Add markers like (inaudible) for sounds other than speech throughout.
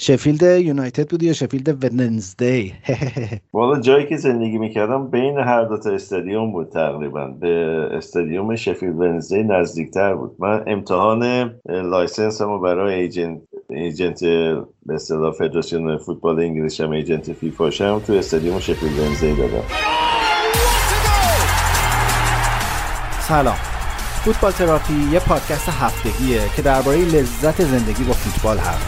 شفیلد یونایتد بودی یا شفیلد ونزدی (laughs) والا جایی که زندگی می‌کردم بین هر دو تا استادیوم بود تقریبا. به استادیوم شفیلد ونزدی نزدیکتر بود. من امتحان license رو برای agent agent به اصطلاح فدراسیون فوتبال انگلیس هم agent فیفا شم تو استادیوم شفیلد ونزدی دادم. سلام. فوتبال تراپی یه پادکست هفتگیه که درباره لذت زندگی با فوتبال حرف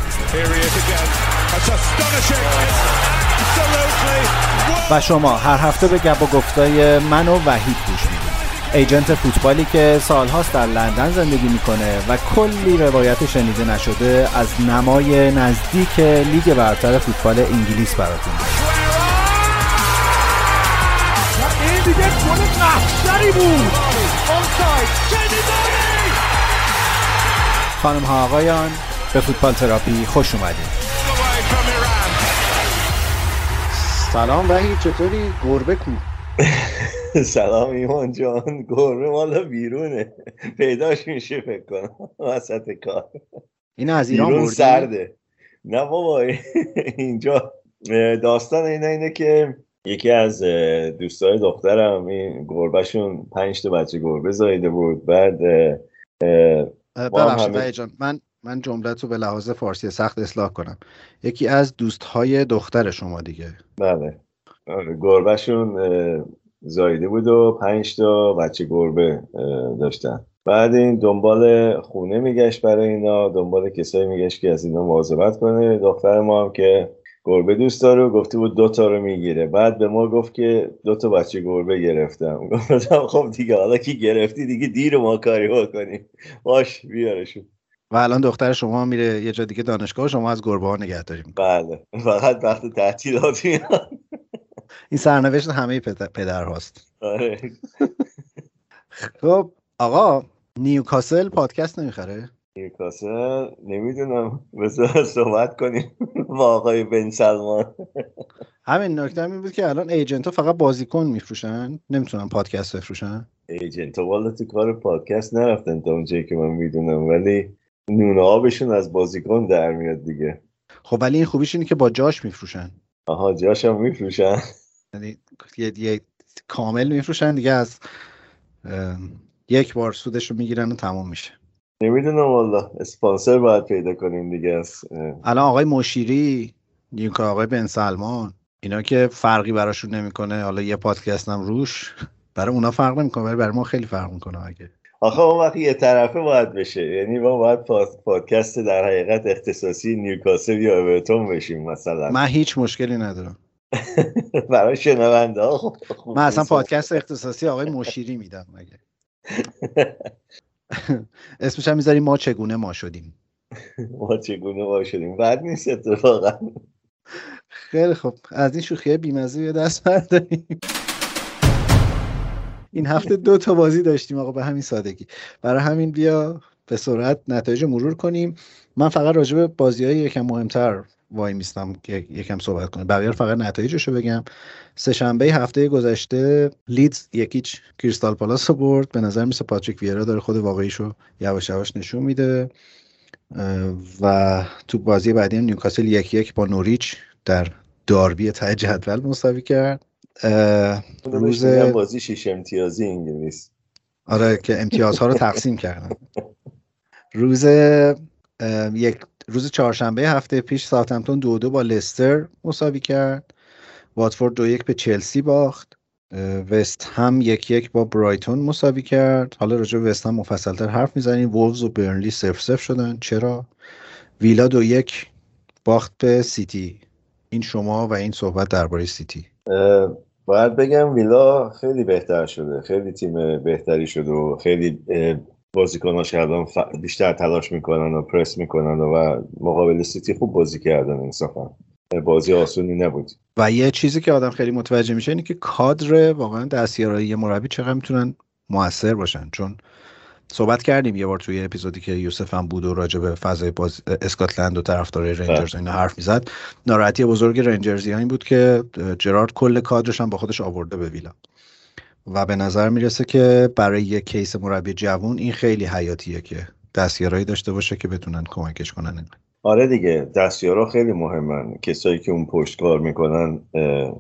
و شما هر هفته به گپ و گفتای من و وحید گوش می‌دید. ایجنت فوتبالی که سالهاست در لندن زندگی می‌کنه و کلی روایت شنیده نشده از نمای نزدیک لیگ برتر فوتبال انگلیس براتون. این دیگه گل بود خانم ها آقایان به فوتبال تراپی خوش اومدید سلام وحید چطوری؟ گربه کو. (laughs) سلام ایمان جان. گربه مالا بیرونه. پیداش میشه فکر کنم. وسط کار. این از ایران بیرون سرده. نه بابا اینجا داستان اینه اینه که یکی از دوستای دخترم این گربهشون پنج تا بچه گربه زایده بود. بعد ببخشید جان من من جمله تو به لحاظ فارسی سخت اصلاح کنم. یکی از دوستهای دختر شما دیگه. بله. آره، گربهشون زایده بود و پنج تا بچه گربه داشتن. بعد این دنبال خونه میگشت برای اینا دنبال کسایی میگشت که از اینا مواظبت کنه. دختر ما هم که گربه دوست داره و گفته بود دوتا رو می‌گیره. بعد به ما گفت که دوتا بچه گربه گرفتم. (laughs) گفتم خب دیگه حالا که گرفتی دیگه؟ دیر ما کاری بکنیم. باش بیارشون. و الان دختر شما میره یه جا دیگه دانشگاه شما از گربه ها نگهداری بله. فقط وقت تعطیلات این سرنوشت همه پدر هاست. آره. خب آقا نیوکاسل پادکست نمی‌خره؟ نیوکاسل؟ نمی‌دونم. بذار صحبت کنیم. با آقای بن سلمان. همین نکته این بود که الان ایجنت ها فقط بازیکن میفروشن. نمی‌تونن پادکست بفروشن. ایجنت ها والا تو کار پادکست نرفتن تا اونجایی که من می‌دونم. ولی نونه آبشون از بازیکن در میاد دیگه. خب ولی این خوبیش اینه که با جاش میفروشن. آها جاش هم میفروشن. یعنی یه کامل میفروشن دیگه از یک بار سودش رو می‌گیرن و تمام میشه. نمی‌دونم والا. اسپانسر باید پیدا کنیم دیگه از الان آقای مشیری که آقای بن سلمان اینا که فرقی براشون نمی‌کنه. حالا یه پادکست هم روش برای اونا فرق نمی‌کنه ولی برای ما خیلی فرق می‌کنه اگه. آخه اون وقتی یه طرفه باید بشه. یعنی ما باید پادکست در حقیقت اختصاصی نیوکاسل یا اورتون بشیم مثلا. من هیچ مشکلی ندارم. (laughs) برای شنونده ها. من اصلا پادکست اختصاصی آقای مشیری میدم مگه (laughs) (laughs) اسمش هم می‌ذاریم ما چگونه ما شدیم. (laughs) ما چگونه ما شدیم؟ بعد نیست اتفاقا. خیلی خب از این شوخیه بیمزه یه دست برداریم. این هفته دو تا بازی داشتیم آقا به همین سادگی. برای همین بیا به سرعت نتایج مرور کنیم. من فقط راجع به بازی های یکم مهمتر وای میستم که یکم صحبت کنه. بقیه فقط نتایجش رو بگم. سهشنبه هفته گذشته لیدز یکیچ کریستال پالاس رو برد. به نظر میسه پاتریک ویرا داره خود واقعیشو یواش یواش نشون میده. و تو بازی بعدی هم نیوکاسل یکی یک با نوریچ در داربی ته جدول مساوی کرد. روز بازی شیش امتیازی انگلیس. آره که امتیازها رو تقسیم کردن. (laughs) روز یک روز چهارشنبه هفته پیش ساوثهمپتون دو دو با لستر مساوی کرد. واتفورد دو یک به چلسی باخت. وست هم یک یک با برایتون مساوی کرد. حالا راجع به وست هم مفصلتر حرف می‌زنیم. وولز و برنلی صفر صفر شدن. چرا؟ ویلا دو یک باخت به سیتی. این شما و این صحبت درباره سیتی. باید بگم ویلا خیلی بهتر شده. خیلی تیم بهتری شده و خیلی بازیکناش الان بیشتر تلاش می‌کنن و پرس می‌کنن و مقابل سیتی خوب بازی کردن انصافا. بازی آسونی نبود. و یه چیزی که آدم خیلی متوجه میشه اینه که کادر واقعا دستیارایی مربی چقدر می‌تونن موثر باشن. چون صحبت کردیم یه بار توی اپیزودی که یوسف هم بود و راجع به فضای باز اسکاتلند و طرفدار رنجرز اینا حرف می‌زد. ناراحتی بزرگ رنجرزی این بود که جرارد کل کادرش هم با خودش آورده به ویلا. و به نظر می‌رسه که برای یک کیس مربی جوون این خیلی حیاتیه که دستیارایی داشته باشه که بتونن کمکش کنن. آره دیگه دستیارا خیلی مهمن. کسایی که اون پشت کار می‌کنن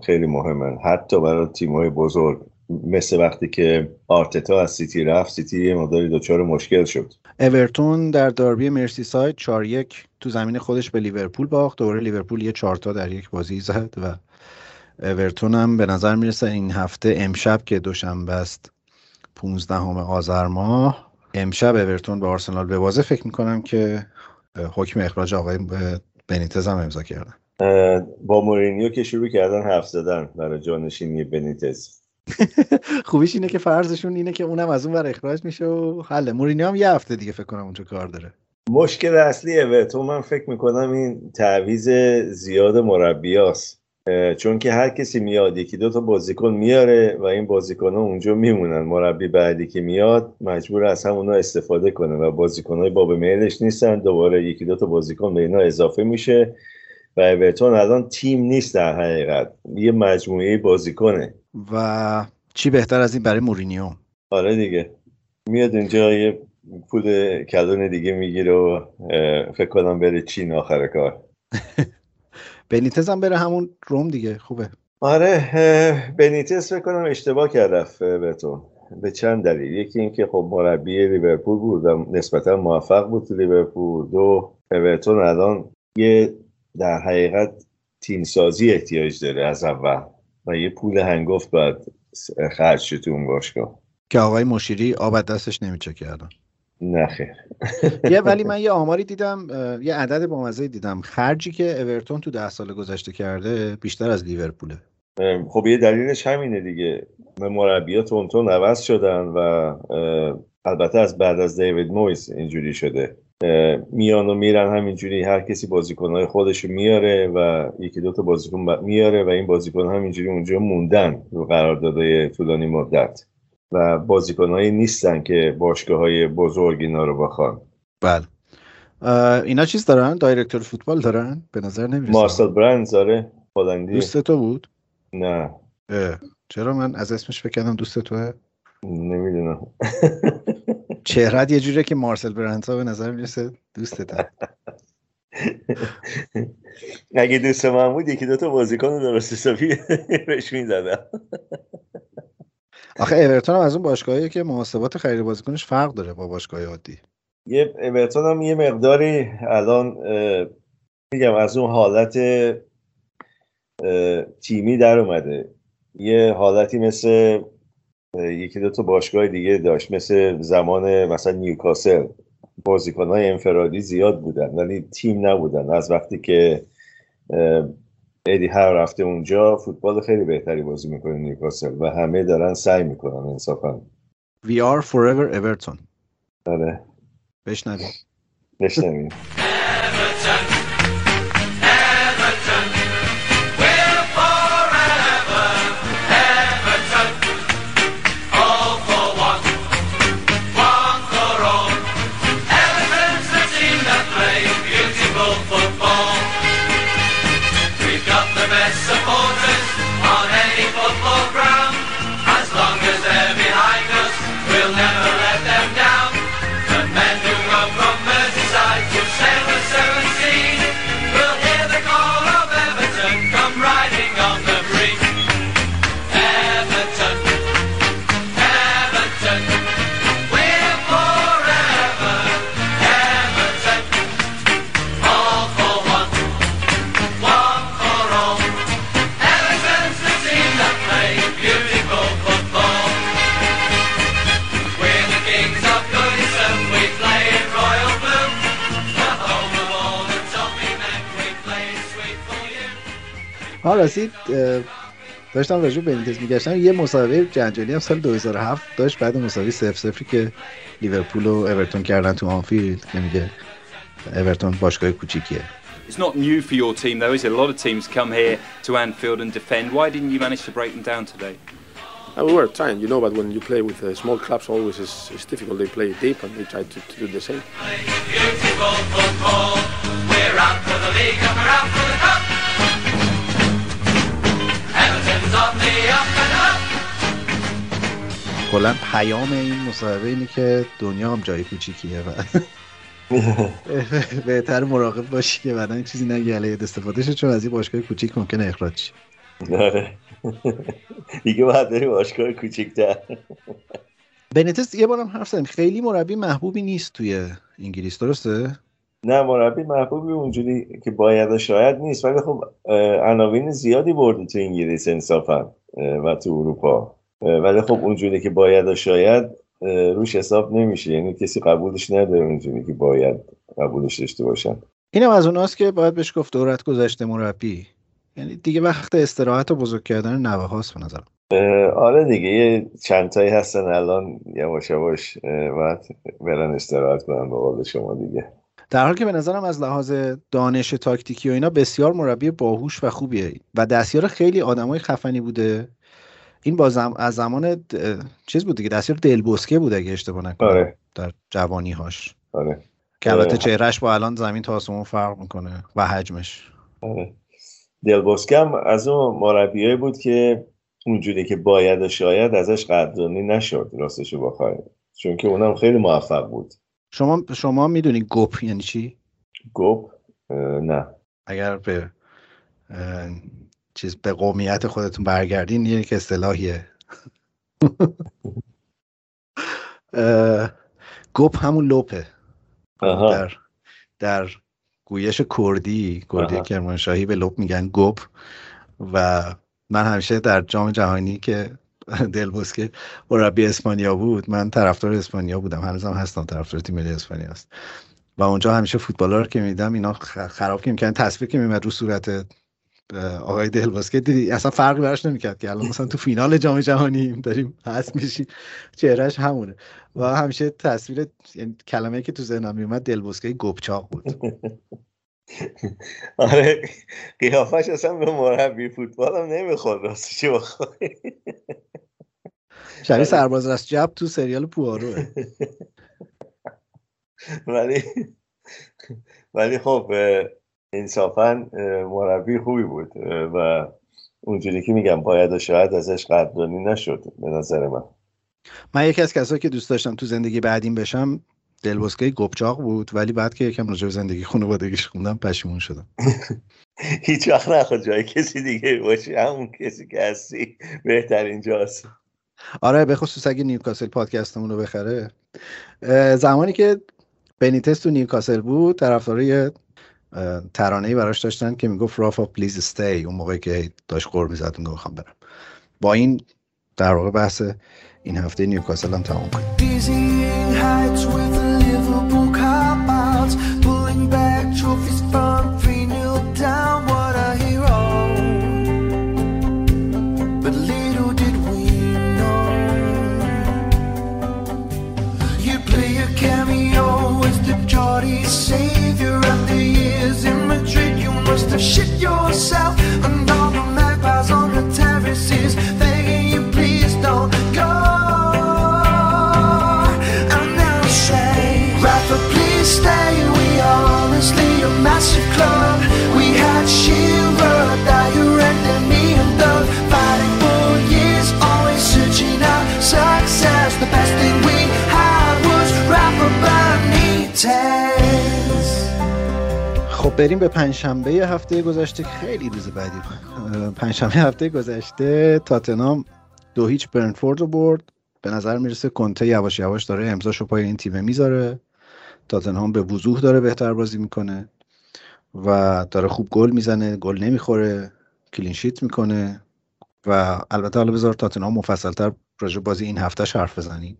خیلی مهمن. حتی برای تیمای بزرگ. مثل وقتی که آرتتا از سیتی رفت سیتی یه مقداری دچار مشکل شد. اورتون در داربی مرسی ساید 4 1 تو زمین خودش به لیورپول باخت. دوباره لیورپول یه 4 تا در یک بازی زد و اورتون هم به نظر می‌رسه این هفته امشب که دوشنبه است 15 آذر ماه. امشب اورتون به آرسنال ببازه فکر می‌کنم که حکم اخراج آقای بنیتز هم امضا کردن. با مورینیو که شروع کردن حرف زدن برای جانشینی بنیتز. (laughs) خوبیش اینه که فرضشون اینه که اونم از اون بر اخراج میشه و حله مورینیو هم یه هفته دیگه فکر کنم اونجا کار داره. مشکل اصلی تو من فکر می‌کنم این تعویز زیاد مربیاست. چون که هر کسی میاد یکی دو تا بازیکن میاره و این بازیکن ها اونجا میمونن. مربی بعدی که میاد مجبور از همونا استفاده کنه و بازیکن های باب میلش نیستن. دوباره یکی دو تا بازیکن به اینا اضافه میشه و اورتون الان تیم نیست در حقیقت. یه مجموعه بازیکنه. و چی بهتر از این برای مورینیو؟ آره دیگه. میاد اینجا یه پول کلون دیگه می‌گیره و فکر کنم بره چین آخر کار. (laughs) بنیتز هم بره همون روم دیگه خوبه. آره بنیتز فکر کنم اشتباه کرد رفت بهتون به چند دلیل. یکی اینکه خب مربی لیورپول بود و نسبتا موفق بود تو لیورپول. دو اورتون الان یه در حقیقت تیم سازی احتیاج داره از اول و یه پول هنگفت باید خرج شد تو اون باشگاه. که آقای مشیری آب دستش نمیچه کردن نه خیر. یه ولی (laughs) من یه آماری دیدم یه عدد بامزه دیدم. خرجی که اورتون تو ده سال گذشته کرده بیشتر از لیورپوله. خب یه دلیلش همینه دیگه. مربیات تونتون عوض شدن و البته از بعد از دیوید مویس اینجوری شده. میان و میرن همینجوری هر کسی بازیکنهای خودش میاره و یکی دوتا بازیکن میاره و این بازیکن همینجوری اونجا موندن رو قراردادهای طولانی مدت. و بازیکنهایی نیستن که باشگاه های بزرگ اینا رو بخوان. بله. اینا چیز دارن؟ دایرکتور فوتبال دارن؟ به نظر نمی‌رسه. مارسل برندز آره هلندی. دوست تو بود؟ نه. چرا من از اسمش فکر کردم دوست توه؟ نمی‌دونم. (laughs) چهرت یه جوره که مارسل برندز به نظر می‌رسه دوستت (laughs) اگه دوست من بود یکی دوتا بازیکن درست حسابی (laughs) بهش می‌زدم. آخه اورتون هم از اون باشگاهی که محاسبات خرید بازیکنش فرق داره با باشگاه عادی. یه اورتون هم یه مقداری الان میگم از اون حالت تیمی در اومده. یه حالتی مثل یکی دو تا باشگاه دیگه داشت مثل زمان مثلا نیوکاسل. بازیکنهای انفرادی زیاد بودن ولی تیم نبودن. از وقتی که ادی هر رفته اونجا فوتبال خیلی بهتری بازی می‌کنه نیوکاسل و همه دارن سعی می‌کنن انصافا. We are forever Everton. آره. بشنویم. بشنویم. ها رسید داشتم راجع به بنیتز میگشتم یه مسابقه جنجالی هم سال 2007 داشت بعد مسابقه 0 0 که لیورپول و اورتون کردن تو آنفیلد که میگه اورتون باشگاه کوچیکیه It's not new for your team though, is it? A lot of teams come here to Anfield and defend. Why didn't you manage to break them down today? Uh, we were trying, you know, but when you play with uh, small clubs, always it's, it's difficult. They play deep and they try to, to do the same. Beautiful football. We're out for the league and we're out for the cup. کلا پیام این مصاحبه اینه که دنیا هم جای کوچیکیه و (laughs) بهتر مراقب باشی که بعدا چیزی نگی. علیه استفاده شد چون از این باشگاه کوچیک ممکنه اخراج شی. آره. دیگه باید بری باشگاه کوچیک‌تر. بنیتس یه بارم حرف زدیم خیلی مربی محبوبی نیست توی انگلیس درسته؟ نه مربی محبوبی اونجوری که باید شاید نیست ولی خب عناوین زیادی برده تو انگلیس انصافا و تو اروپا. ولی خب اونجوری که باید و شاید روش حساب نمیشه. یعنی کسی قبولش نداره اونجوری که باید قبولش داشته باشن. اینم از اوناست که باید بهش گفت دورت گذشته مربی. یعنی دیگه وقت استراحت و بزرگ کردن نوه هاست به نظرم. آره دیگه یه چند تایی هستن الان یواش یواش باید برن استراحت کنن به قول شما دیگه. در حالی که به نظرم از لحاظ دانش تاکتیکی و اینا بسیار مربی باهوش و خوبیه. و دستیار خیلی آدمای خفنی بوده. این با زم... از زمان چیز بود دیگه دستیار دلبسکه بود اگه اشتباه نکنم. آره. در جوانی هاش آره. که البته چهرهش با الان زمین تا آسمون فرق می‌کنه و حجمش. آره. دلبسکه هم از اون مربیایی بود که اونجوری که باید و شاید ازش قدردانی نشد راستشو بخوای چون که اونم خیلی موفق بود. شما شما می‌دونی گوپ یعنی چی؟ گوپ نه. اگر به چیز به قومیت خودتون برگردین یک اصطلاحیه. (laughs) گوپ همون لوپه در در گویش کردی کردی کرمانشاهی به لوپ میگن گوپ و من همیشه در جام جهانی که دلبوسکه مربی اسپانیا بود. من طرفدار اسپانیا بودم. هنوزم هستم طرفدار تیم ملی اسپانیا است. و اونجا همیشه فوتبالا رو که میدم اینا خراب که می‌کنن تصویر که میمد رو صورت آقای دلباسکه دیدی؟ اصلا فرقی براش نمی‌کرد که الان مثلا تو فینال جام جهانی داریم هست میشی چهرهش همونه. و همیشه تصویر یعنی کلمه که تو ذهنم میومد دلباسکه گپچاق بود. (laughs) (laughs) آره قیافش اصلا به مربی فوتبال هم نمی‌خورد راستش بخوای؟ شبیه سرباز راست جب تو سریال پوارو (laughs) ولی ولی خب انصافا مربی خوبی بود و اونجوری که میگم باید و شاید ازش قدردانی نشد به نظر من. من یکی از کسایی که دوست داشتم تو زندگی بعدیم بشم دلبسکه گپچاق بود ولی بعد که یکم راجع به زندگی خانوادگیش خوندم پشیمون شدم. (laughs) هیچ وقت نخواد جای کسی دیگه باشی. همون کسی که هستی بهترین جاست. آره به خصوص اگه نیوکاسل پادکستمون رو بخره. زمانی که بنیتس تو نیوکاسل بود طرفدارای ترانه ای براش داشتن که می‌گفت Rafa please stay اون موقعی که داشت غر می‌زد اون می‌خوام برم. با این در واقع بحث این هفته نیوکاسل هم تمام کنیم. خب بریم به پنجشنبه هفته گذشته. خیلی روز بعدی. پنجشنبه هفته گذشته. تاتنام دو هیچ برنفورد رو برد. به نظر می‌رسه کنته یواش یواش داره امضاشو پای این تیم می‌ذاره. تاتنهام به وضوح داره بهتر بازی می‌کنه و داره خوب گل می‌زنه گل نمی‌خوره کلینشیت می‌کنه و البته حالا بذار تاتنهام مفصلتر راجع بازی این هفتهش حرف بزنیم.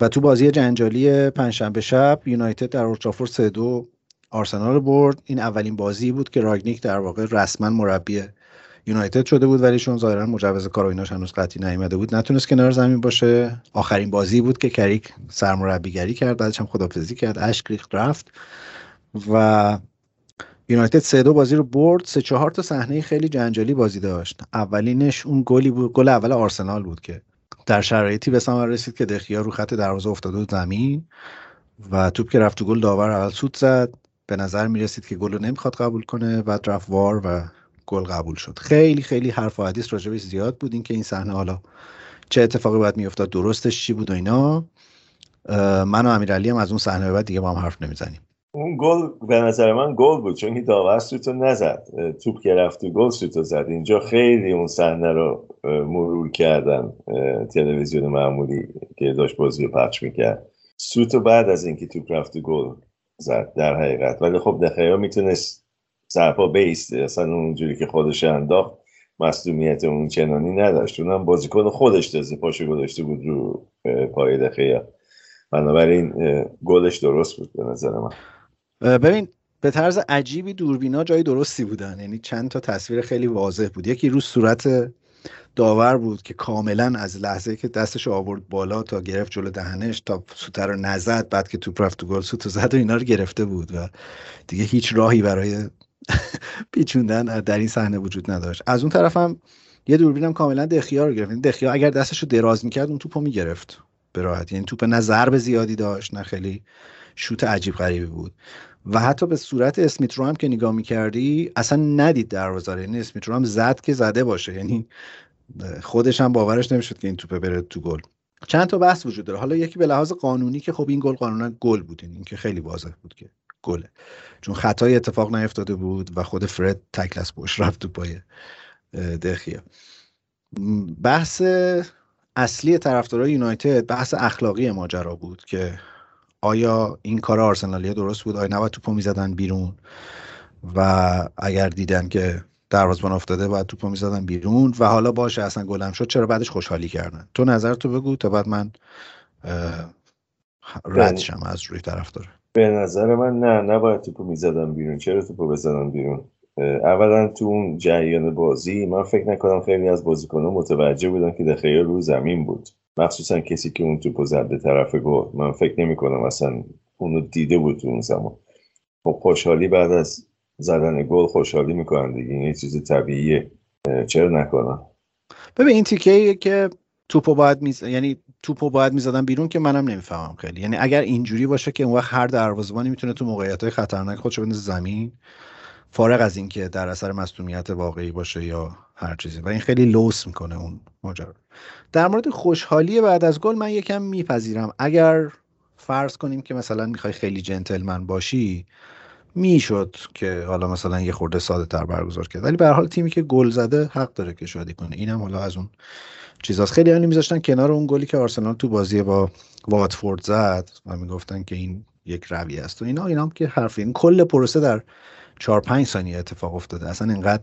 و تو بازی جنجالی پنجشنبه شب یونایتد در اولترافورد 3 2 آرسنال برد. این اولین بازی بود که راگنیک در واقع رسما مربی یونایتد شده بود ولی چون ظاهرا مجوز کار و ایناش هنوز قطعی نیامده بود. نتونست کنار زمین باشه. آخرین بازی بود که کریک سرمربیگری کرد بعدش هم خدافزی کرد اشک ریخت رفت. و یونایتد سه دو بازی رو برد. سه چهار تا صحنه خیلی جنجالی بازی داشت. اولینش اون گلی بود گل اول آرسنال بود که در شرایطی به ثمر رسید که دخیا رو خط دروازه افتاده بود زمین و توپ که رفت تو گل داور اول سود زد. به نظر می رسید که گل رو نمی‌خواد قبول کنه. بعد رفت وار و گل قبول شد. خیلی خیلی حرف و حدیث راجبش زیاد بود این که این صحنه حالا چه اتفاقی باید میافتاد درستش چی بود و اینا. من و امیرعلی هم از اون صحنه بعد دیگه با هم حرف نمی‌زنیم. اون گل به نظر من گل بود چون داور سوتو نزد. توپ که رفت و گل سوتو زد. اینجا خیلی اون صحنه رو مرور کردن. تلویزیون معمولی که داشت بازی رو پخش می‌کرد. سوتو بعد از اینکه توپ رفت و گل زد در حقیقت. ولی خب دخیا می‌تونست سرپا بیسته اصلا اونجوری که خودش انداخت مصدومیت اون چنانی نداشت. اونم بازیکن خودش تازه پاشو گذاشته بود رو پای دخیا بنابراین گلش درست بود به نظر من. ببین به طرز عجیبی دوربینا جای درستی بودن. یعنی چند تا تصویر خیلی واضح بود. یکی رو صورت داور بود که کاملا از لحظه که دستش آورد بالا تا گرفت جلو دهنش تا سوتر رو نزد بعد که توپ رفت تو گل سوت زد و اینا رو گرفته بود و دیگه هیچ راهی برای (laughs) پیچوندن در این صحنه وجود نداشت. از اون طرفم یه دوربینم کاملا دخیا رو گرفت. یعنی دخیا اگر دستش رو دراز می‌کرد اون توپو می‌گرفت. به راحت یعنی توپ نه ضرب زیادی داشت نه خیلی شوت عجیب غریبی بود. و حتی به صورت اسمیت رو هم که نگاه می‌کردی اصلا ندید دروازه یعنی اسمیت رو هم زد که زده باشه. یعنی خودش هم باورش نمی‌شد که این توپه بره تو گل. چند تا بحث وجود داره. حالا یکی به لحاظ قانونی که خب این گل قانونا گل بود. این که خیلی واضح بود که گله. چون خطای اتفاق نیفتاده بود و خود فرد تکلس بوش رفت تو پای دخیا بحث اصلی طرفدارای یونایتد بحث اخلاقی ماجرا بود که آیا این کار آرسنالیا درست بود؟ آیا نباید توپو می‌زدن بیرون؟ و اگر دیدن که دروازبان افتاده باید توپو می‌زدن بیرون. و حالا باشه اصلا گلم شد چرا بعدش خوشحالی کردن؟ تو نظر تو بگو تا بعد من رد شم از روی طرفدار به نظر من نه نباید توپو می‌زدن بیرون. چرا توپو بزنن بیرون؟ اولا تو اون جریان بازی من فکر نکنم خیلی از بازیکنان متوجه بودن که دخیل رو زمین بود. مخصوصا کسی که اون توپو زد به طرف گل. من فکر نمی کنم اصلا اونو دیده بود تو اون زمان. خب خوشحالی بعد از زدن گل خوشحالی می‌کنن دیگه. این یه چیز طبیعیه. چرا نکنم؟ ببین این تیکه که توپو باید میز... یعنی توپو باید می‌زدن بیرون که منم نمی‌فهمم خیلی. یعنی اگر اینجوری باشه که اون وقت هر دروازه‌بانی می‌تونه تو موقعیت های خطرناک خودشو بندازه زمین فارغ از اینکه در اثر مصونیت واقعی باشه یا هر چیزی. و این خیلی لوس می‌کنه اون ماجرا. در مورد خوشحالی بعد از گل من یکم میپذیرم. اگر فرض کنیم که مثلا می‌خوای خیلی جنتلمن باشی می‌شد که حالا مثلا یه خورده ساده تر برگزار کرد. ولی به حال تیمی که گل زده حق داره که شادی کنه. اینم حالا از اون چیزاست خیلی هانی میذاشتن کنار اون گلی که آرسنال تو بازی با واتفورد زد و می‌گفتن که این یک روی است و اینا. اینا هم که حرفی این کل پروسه در چهار پنج ثانیه اتفاق افتاده. اصلا اینقدر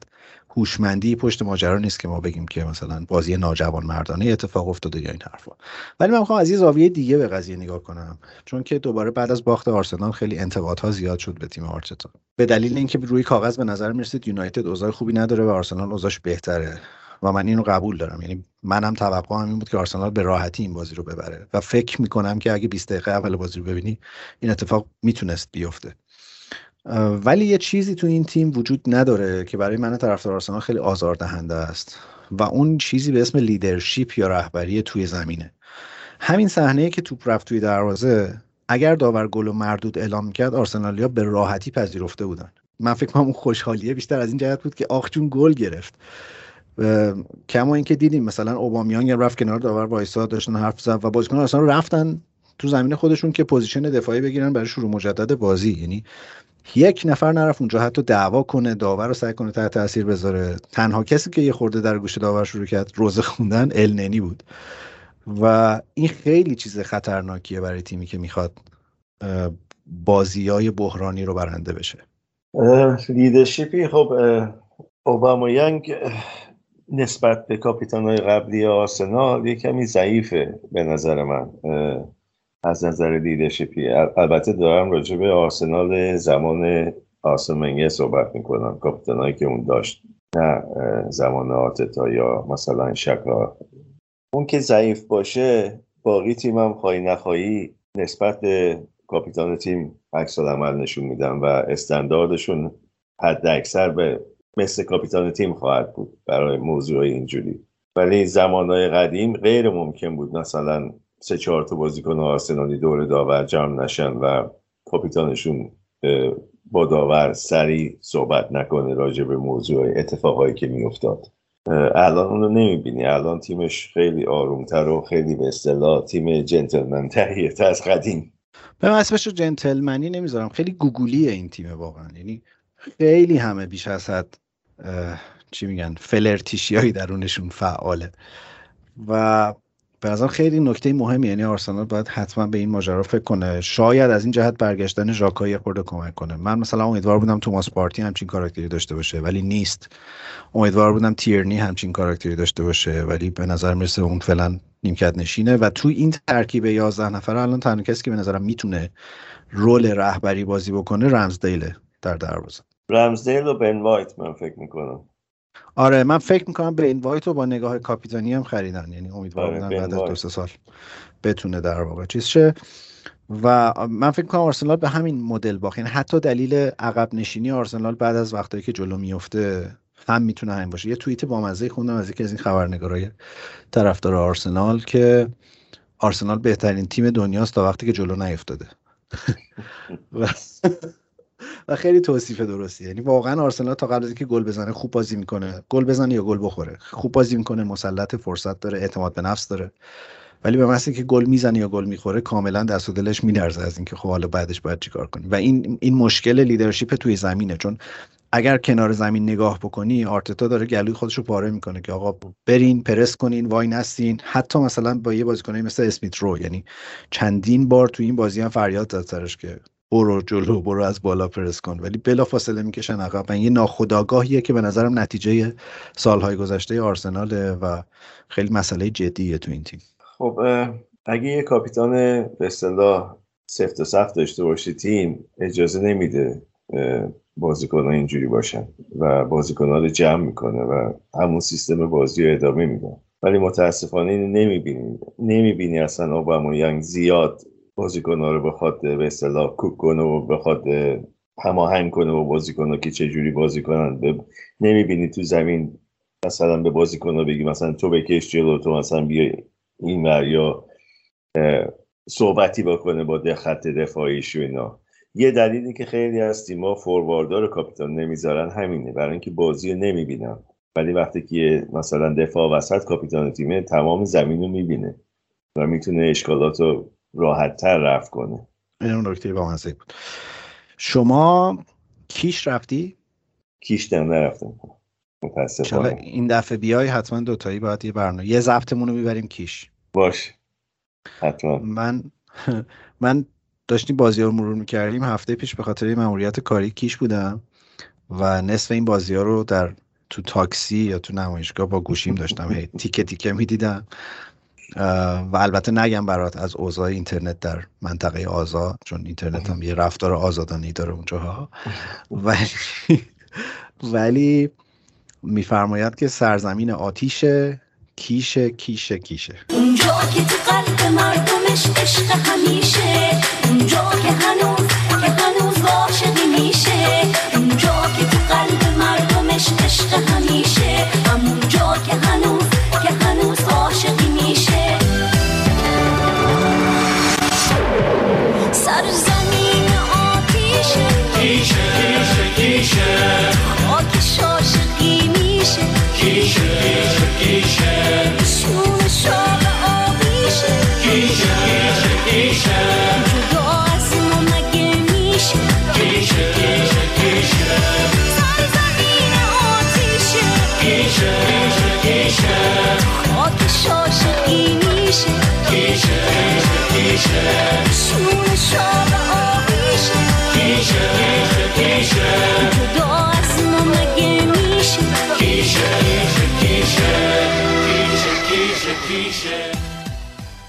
هوشمندی پشت ماجرا نیست که ما بگیم که مثلا بازی ناجوان مردانه اتفاق افتاده یا این حرفا. ولی من می‌خوام از یه زاویه دیگه به قضیه نگاه کنم. چون که دوباره بعد از باخت آرسنال خیلی انتقادها زیاد شد به تیم آرتتا. به دلیل اینکه روی کاغذ به نظر می‌رسید یونایتد اوضاع خوبی نداره و آرسنال اوضاعش بهتره. و من اینو قبول دارم. یعنی منم توقعم این بود که آرسنال به راحتی این بازی رو ببره. و فکر می‌کنم که اگه 20 دقیقه اول بازی رو ببینی این اتفاق می‌تونست بیفته. ولی یه چیزی تو این تیم وجود نداره که برای من طرفدار آرسنال خیلی آزاردهنده است. و اون چیزی به اسم leadership یا رهبری توی زمینه. همین صحنه که توپ رفت توی دروازه اگر داور گل و مردود اعلام کرد آرسنالیا به راحتی پذیرفته بودن. من فکر کنم اون خوشحالیه بیشتر از این جهت بود که آخ جون گل گرفت. کما اینکه دیدیم مثلا اوبامیانگ رفت کنار داور وایسا داشتن حرف زد و بازیکن اصلا رفتن تو زمین خودشون که position دفاعی بگیرن برای شروع مجدد بازی. یعنی یک نفر نرفت اونجا حتی دعوا کنه داور رو سعی کنه تحت تاثیر بذاره. تنها کسی که یه خورده در گوش داور شروع کرد روزه خوندن النی بود. و این خیلی چیز خطرناکیه برای تیمی که می‌خواد بازی های بحرانی رو برنده بشه. leadership ی خب اوبامیانگ نسبت به کاپیتان های قبلی آرسنال یه کمی ضعیفه به نظر من از نظر leadership ی البته دارم راجع به آرسنال زمان آرسن صحبت می‌کنم کاپیتانایی که اون داشت نه زمان آتتا یا مثلا شکا. اون که ضعیف باشه باقی تیمم خواهی نخواهی نسبت به کاپیتان تیم عکس عمل نشون میدن و استانداردشون حد اکثر به مثل کاپیتان تیم خواهد بود برای موضوع اینجوری. ولی زمانهای قدیم غیر ممکن بود مثلا سه چهار تا بازیکن آرسنالی دور داور جمع نشن و کاپیتانشون با داور سریع صحبت نکنه راجع به موضوع اتفاقایی که میافتاد. الان اون رو نمی‌بینی. الان تیمش خیلی آرومتر و خیلی به اصطلاح تیم جنتلمن تریه از قدیم. به من اسمش جنتلمنی نمی‌ذارم. خیلی گوگولیه این تیم واقعا. یعنی خیلی همه بیش از حد چی میگن فلرتیشیایی درونشون فعاله. و به نظرم خیلی نکته مهمی یعنی آرسنال باید حتما به این ماجرا فکر کنه. شاید از این جهت برگشتن ژاکا یه کمک کنه. من مثلا امیدوار بودم توماس پارتی همچین کاراکتری داشته باشه ولی نیست. امیدوار بودم تیرنی همچین کاراکتری داشته باشه ولی به نظر می‌رسه اون فعلا نیمکت نشینه. و تو این ترکیب 11 نفره الان تنها کسی که به نظرم می‌تونه رول رهبری بازی بکنه رمزدیله در دروازه. رمزدیل و بن وایت من فکر می‌کنم. آره من فکر می‌کنم به این وایت رو با نگاه کاپیتانی هم خریدن. یعنی امیدوار آره بعد از دو سه سال بتونه در واقع چیز شه. و من فکر کنم آرسنال به همین مدل باخت. یعنی حتی دلیل عقب نشینی آرسنال بعد از وقتایی که جلو میفته هم می‌تونه همین باشه. یه توییت بامزه خوندم از یکی از این خبرنگارای طرفدار آرسنال که آرسنال بهترین تیم دنیاست تا وقتی که جلو نیفتاده. (laughs) و خیلی توصیف درستی. یعنی واقعا آرسنال تا قبل از اینکه گل بزنه خوب بازی می‌کنه. گل بزنه یا گل بخوره. خوب بازی می‌کنه مسلط فرصت داره اعتماد به نفس داره. ولی به محض که گل می‌زنه یا گل می‌خوره کاملا دست و دلش میلرزه از اینکه خب حالا بعدش باید چیکار کنی و این این مشکل leadership توی زمینه. چون اگر کنار زمین نگاه بکنی آرتتا داره گلوی خودش رو پاره می‌کنه که آقا برین پرس کنین واینستین. حتی مثلا با یه بازیکنی مثل اسمیت رو یعنی چندین بار تو این بازی هم فریاد زد سرش که برو جلو برو از بالا پرس کن. ولی بلافاصله می‌کشن عقب. و یه ناخودآگاهیه که به نظرم نتیجه سالهای گذشته آرسناله و خیلی مسئله جدیه تو این تیم. خب اگه یه کاپیتان به اصطلاح سفت و سخت داشته باشه تیم اجازه نمیده بازیکن اینجوری باشن و بازیکن رو جمع می‌کنه و همون سیستم بازی رو ادامه میده. ولی متاسفانه اینو نمی‌بینی. نمی‌بینی اصلا اوباما یانگ زیاد بازیکن رو بخواد به اصطلاح کوک کنه و بخواد هماهنگ کنه و بازیکن که چه جوری بازی کنن. نمی‌بینی تو زمین مثلا به بازیکن بگی مثلا تو بکش جلو تو مثلا بیا این یا صحبتی بکنه با خط دفاعیش و اینا. یه دلیلی که خیلی از تیما فورواردار کاپیتان نمی‌ذارن همینه. برای اینکه بازی رو نمی‌بینن. ولی وقتی که مثلا دفاع وسط کاپیتان تیمه تمام زمین رو می‌بینه و می‌تونه اشکالات رو راحت تر رفت کنه. این اون نکته با بود. شما کیش رفتی؟ کیش دم نرفتم. متاسفانه. این دفعه بیای حتما دوتایی باید یه برنامه یه ضبطمون رو می‌بریم کیش. باش حتما. من (laughs) من داشتیم بازی ها رو مرور می‌کردیم. هفته پیش به خاطر مأموریت کاری کیش بودم و نصف این بازی ها رو در تو تاکسی یا تو نمایشگاه با گوشیم داشتم. هی تیکه تیکه می‌دیدم. و البته نگم برات از اوضاع اینترنت در منطقه آزاد چون اینترنت هم یه رفتار آزادانه داره اونجاها (laughs) ولی ولی میفرماید که سرزمین آتیشه کیشه کیشه کیشه. اونجا که تو قلب مردمش عشق همیشه اونجا که هنوز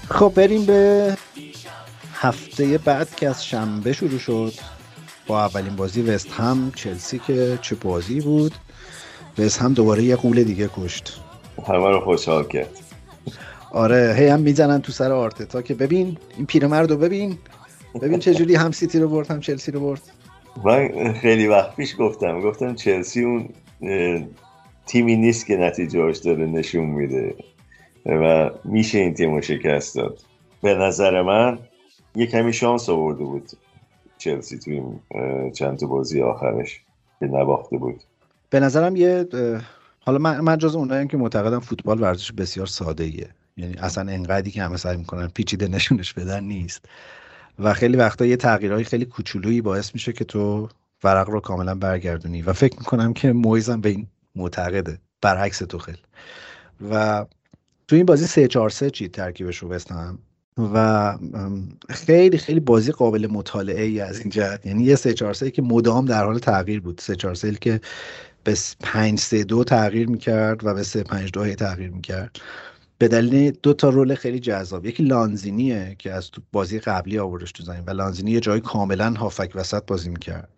خب بریم به هفته بعد که از شنبه شروع شد. با اولین بازی وست هم چلسی که چه بازی بود. وست هم دوباره یه قول دیگه کشت. همه رو خوشحال کرد. آره هی هم می‌زنن تو سر آرتتا که ببین این پیرمرد رو ببین. ببین چه جوری هم سیتی رو برد هم چلسی رو برد. من خیلی وقت پیش گفتم گفتم چلسی اون تیمی نیست که نتیجه داره نشون میده. و میشه این تیم شکست داد. به نظر من یه کمی شانس آورده بود چلسی توی چند تا بازی آخرش که نباخته بود. به نظرم یه حالا من من جز که معتقدم فوتبال ورزش بسیار ساده ایه یعنی اصلا انقدری که همه سعی می‌کنن پیچیده نشونش بدن نیست. و خیلی وقتا یه تغییرهای خیلی کوچولویی باعث میشه که تو ورق رو کاملا برگردونی. و فکر می‌کنم که مویزم به این معتقده. برعکس تو خیلی. و تو این بازی 3 4 3 چی ترکیبش رو بستم و خیلی خیلی بازی قابل مطالعه ای از این جهت. یعنی یه 3 4 3 که مدام در حال تغییر بود. 3 4 3 که به 5 3 2 تغییر می‌کرد و به 3 5 2 تغییر می‌کرد. به دلیل دو تا رول خیلی جذاب. یکی لانزینیه که از تو بازی قبلی آوردش تو زمین و لانزینی یه جای کاملا هافک وسط بازی می‌کرد.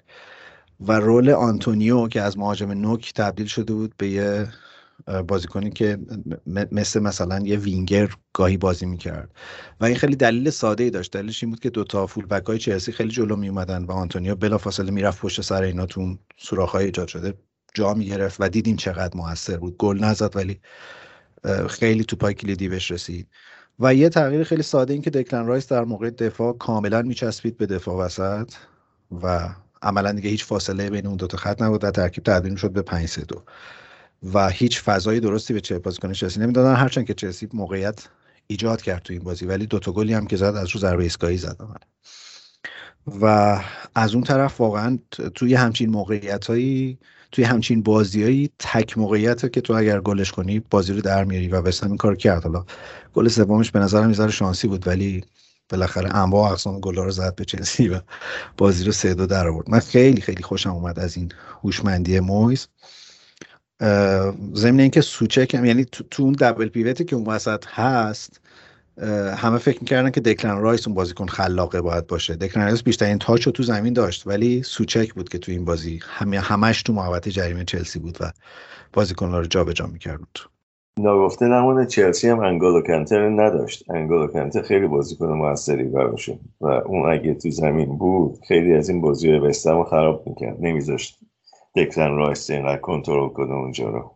و role آنتونیو که از مهاجم نوک تبدیل شده بود به یه بازیکنی که مثل مثلا یه وینگر گاهی بازی می‌کرد. و این خیلی دلیل ساده ای داشت. دلیلش این بود که دوتا full back های چلسی خیلی جلو می اومدن و آنتونیو بلافاصله می‌رفت پشت سر اینا تو سوراخ های ایجاد شده جا می‌گرفت و دیدیم چقدر موثر بود. گل نزد ولی خیلی توپای کلیدی بهش رسید. و یه تغییر خیلی ساده این که دکلن رایس در موقع دفاع کاملا میچسبید به دفاع وسط و عملا دیگه هیچ فاصله بین اون دو تا خط نبود در ترکیب تبدیل شد به 5 3 2 و هیچ فضای درستی به چه بازیکن چلسی نمی‌دادن. هرچند که چلسی موقعیت ایجاد کرد تو این بازی ولی دو تا گلی هم که زد از رو ضربه ایستگاهی زد. و از اون طرف واقعا توی همچین موقعیتایی توی همچین بازیایی تک موقعیت که تو اگر گلش کنی بازی رو در میاری و وستهم این کار کرد. حالا گل سومش به نظرم می‌ذاره شانسی بود ولی بالاخره انواع اقسام گلا رو زد به چلسی و بازی رو سه دو در آورد. من خیلی خیلی خوشم اومد از این هوشمندی مویز. ضمن اینکه سوچک هم یعنی تو, تو اون double pivot ی که اون وسط هست همه فکر می‌کردن که دکلن رایس اون بازیکن خلاقه باید باشه. دکلن رایس بیشترین touch رو تو زمین داشت ولی سوچک بود که تو این بازی همه همش تو محوطه جریمه چلسی بود و بازیکن رو جابجا می‌کرد. ناگفته نمونه چلسی هم انگولو کانته نداشت. انگولو کانته خیلی بازیکن موثری براشه و اون اگه تو زمین بود خیلی از این بازی وست هم خراب می‌کرد نمیذاشت. دکلن رایس اینقدر کنترل کنه اونجا رو.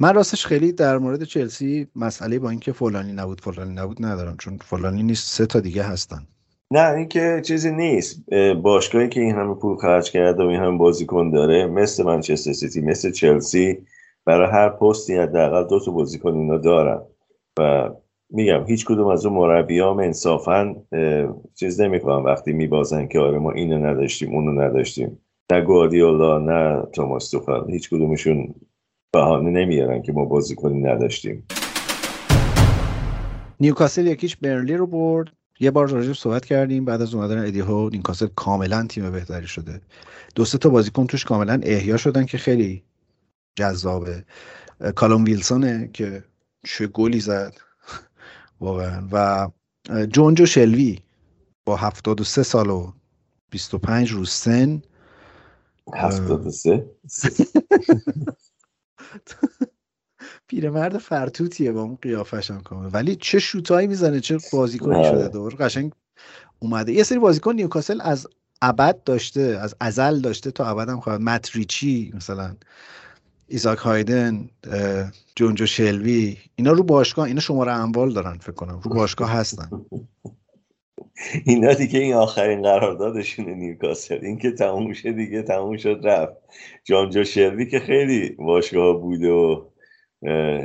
من راستش خیلی در مورد چلسی مسئله با اینکه فلانی نبود فلانی نبود ندارم چون فلانی نیست سه تا دیگه هستن. نه اینکه چیزی نیست. باشگاهی که این همه پول خرج کرده و این همه بازیکن داره مثل منچستر سیتی مثل چلسی برای هر پستی حداقل دو تا بازیکن اینا دارن. و میگم هیچ کدوم از اون مربیام انصافا چیز نمی‌کنن وقتی میبازن که آره ما اینو نداشتیم اونو نداشتیم. نه گواردیولا نه توماس توخل هیچ کدومشون بهانه نمیارن که ما بازیکنی نداشتیم. نیوکاسل یکیش برنلی رو برد. یه بار راجع صحبت کردیم. بعد از اومدن ادی هو نیوکاسل کاملا تیم بهتری شده. دو سه تا بازیکن توش کاملا احیا شدن که خیلی جذابه. کالوم ویلسونه که چه گلی زد. (laughs) واقعا. و جونجو شلوی با 73 سال و 25 روز سن 73 (laughs) پیرمرد فرتوتیه با اون قیافش هم کنه ولی چه شوتایی می‌زنه چه بازیکنی آره. شده دوباره قشنگ اومده. یه سری بازیکن نیوکاسل از ابد داشته از ازل داشته تا ابد هم خواهد. متریچی مثلا ایزاک هایدن جونجو شلوی اینا رو باشگاه اینا شماره اموال دارن فکر کنم. رو باشگاه هستن. اینا دیگه این آخرین قراردادشون نیوکاسل. این که تموم شد دیگه تموم شد رفت. جونجو شلوی که خیلی باشگاه بود و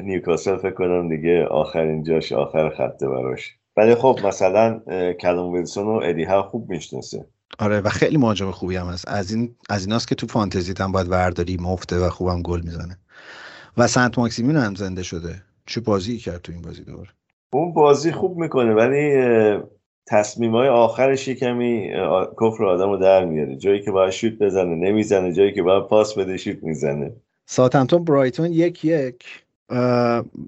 نیوکاسل فکر کنم دیگه آخرین جاش آخر خطه براش. ولی خب مثلا کلوم ویلسون و ادی ها خوب می‌شناسه. آره و خیلی مهاجم خوبی هم هست. از این از ایناست که تو فانتزی هم باید ورداری مفته و خوبم گل می‌زنه. و سنت ماکسیمین هم زنده شده. چه بازی کرد تو این بازی دوباره؟ اون بازی خوب می‌کنه ولی تصمیم های آخرش کمی کفر آدم رو در میاره. جایی که باید شوت بزنه نمی‌زنه. جایی که باید پاس بده شوت می‌زنه. ساتمتون برایتون یک یک.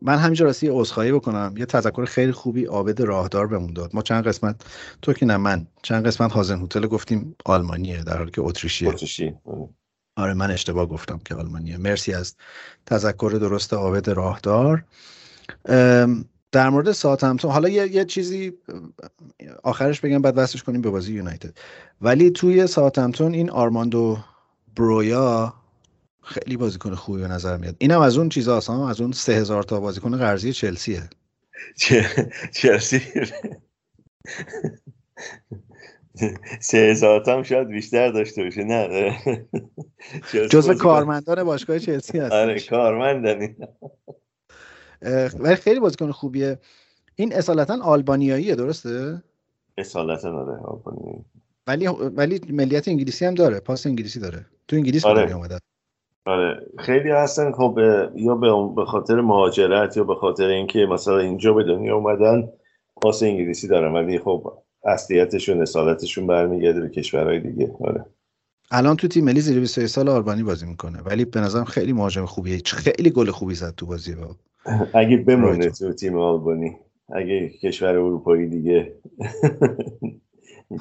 من همینجا راستی عذرخواهی بکنم. یه تذکر خیلی خوبی عابد راهدار بمون داد. ما چند قسمت تو که نه من چند قسمت هازن هتل گفتیم آلمانیه در حالی که اتریشیه. اتریشی آره. من اشتباه گفتم که آلمانیه. مرسی از تذکر درست عابد راهدار. در مورد ساتمتون حالا یه, یه چیزی آخرش بگم بعد وصلش کنیم به بازی یونایتد. ولی توی ساتمتون این آرماندو برویا خیلی بازیکن خوبی به نظر میاد. اینم از اون چیزاست از اون سه هزار تا بازیکن قرضی چلسیه. چلسی؟ سه هزار هم شاید بیشتر داشته باشه نه. جزو کارمندان باشگاه چلسی هست آره کارمندن ولی خیلی بازیکن خوبیه. این اصالتا آلبانیاییه درسته؟ اصالتا آره آلبانیایی. ولی ولی ملیت انگلیسی هم داره پاس انگلیسی داره. تو انگلیس آره. اومده آره. خیلی هستن خب یا به خاطر مهاجرت یا به خاطر اینکه مثلا اینجا به دنیا اومدن پاس انگلیسی دارن. ولی خب اصلیتشون اصالتشون برمیگرده به کشورهای دیگه. آره. الان تو تیم ملی زیر 21 سال آلبانی بازی می‌کنه. ولی به نظرم خیلی مهاجم خوبیه. خیلی گل خوبی زد تو بازی با اگه بمونه تو تیم آلبانی اگه کشور اروپایی دیگه.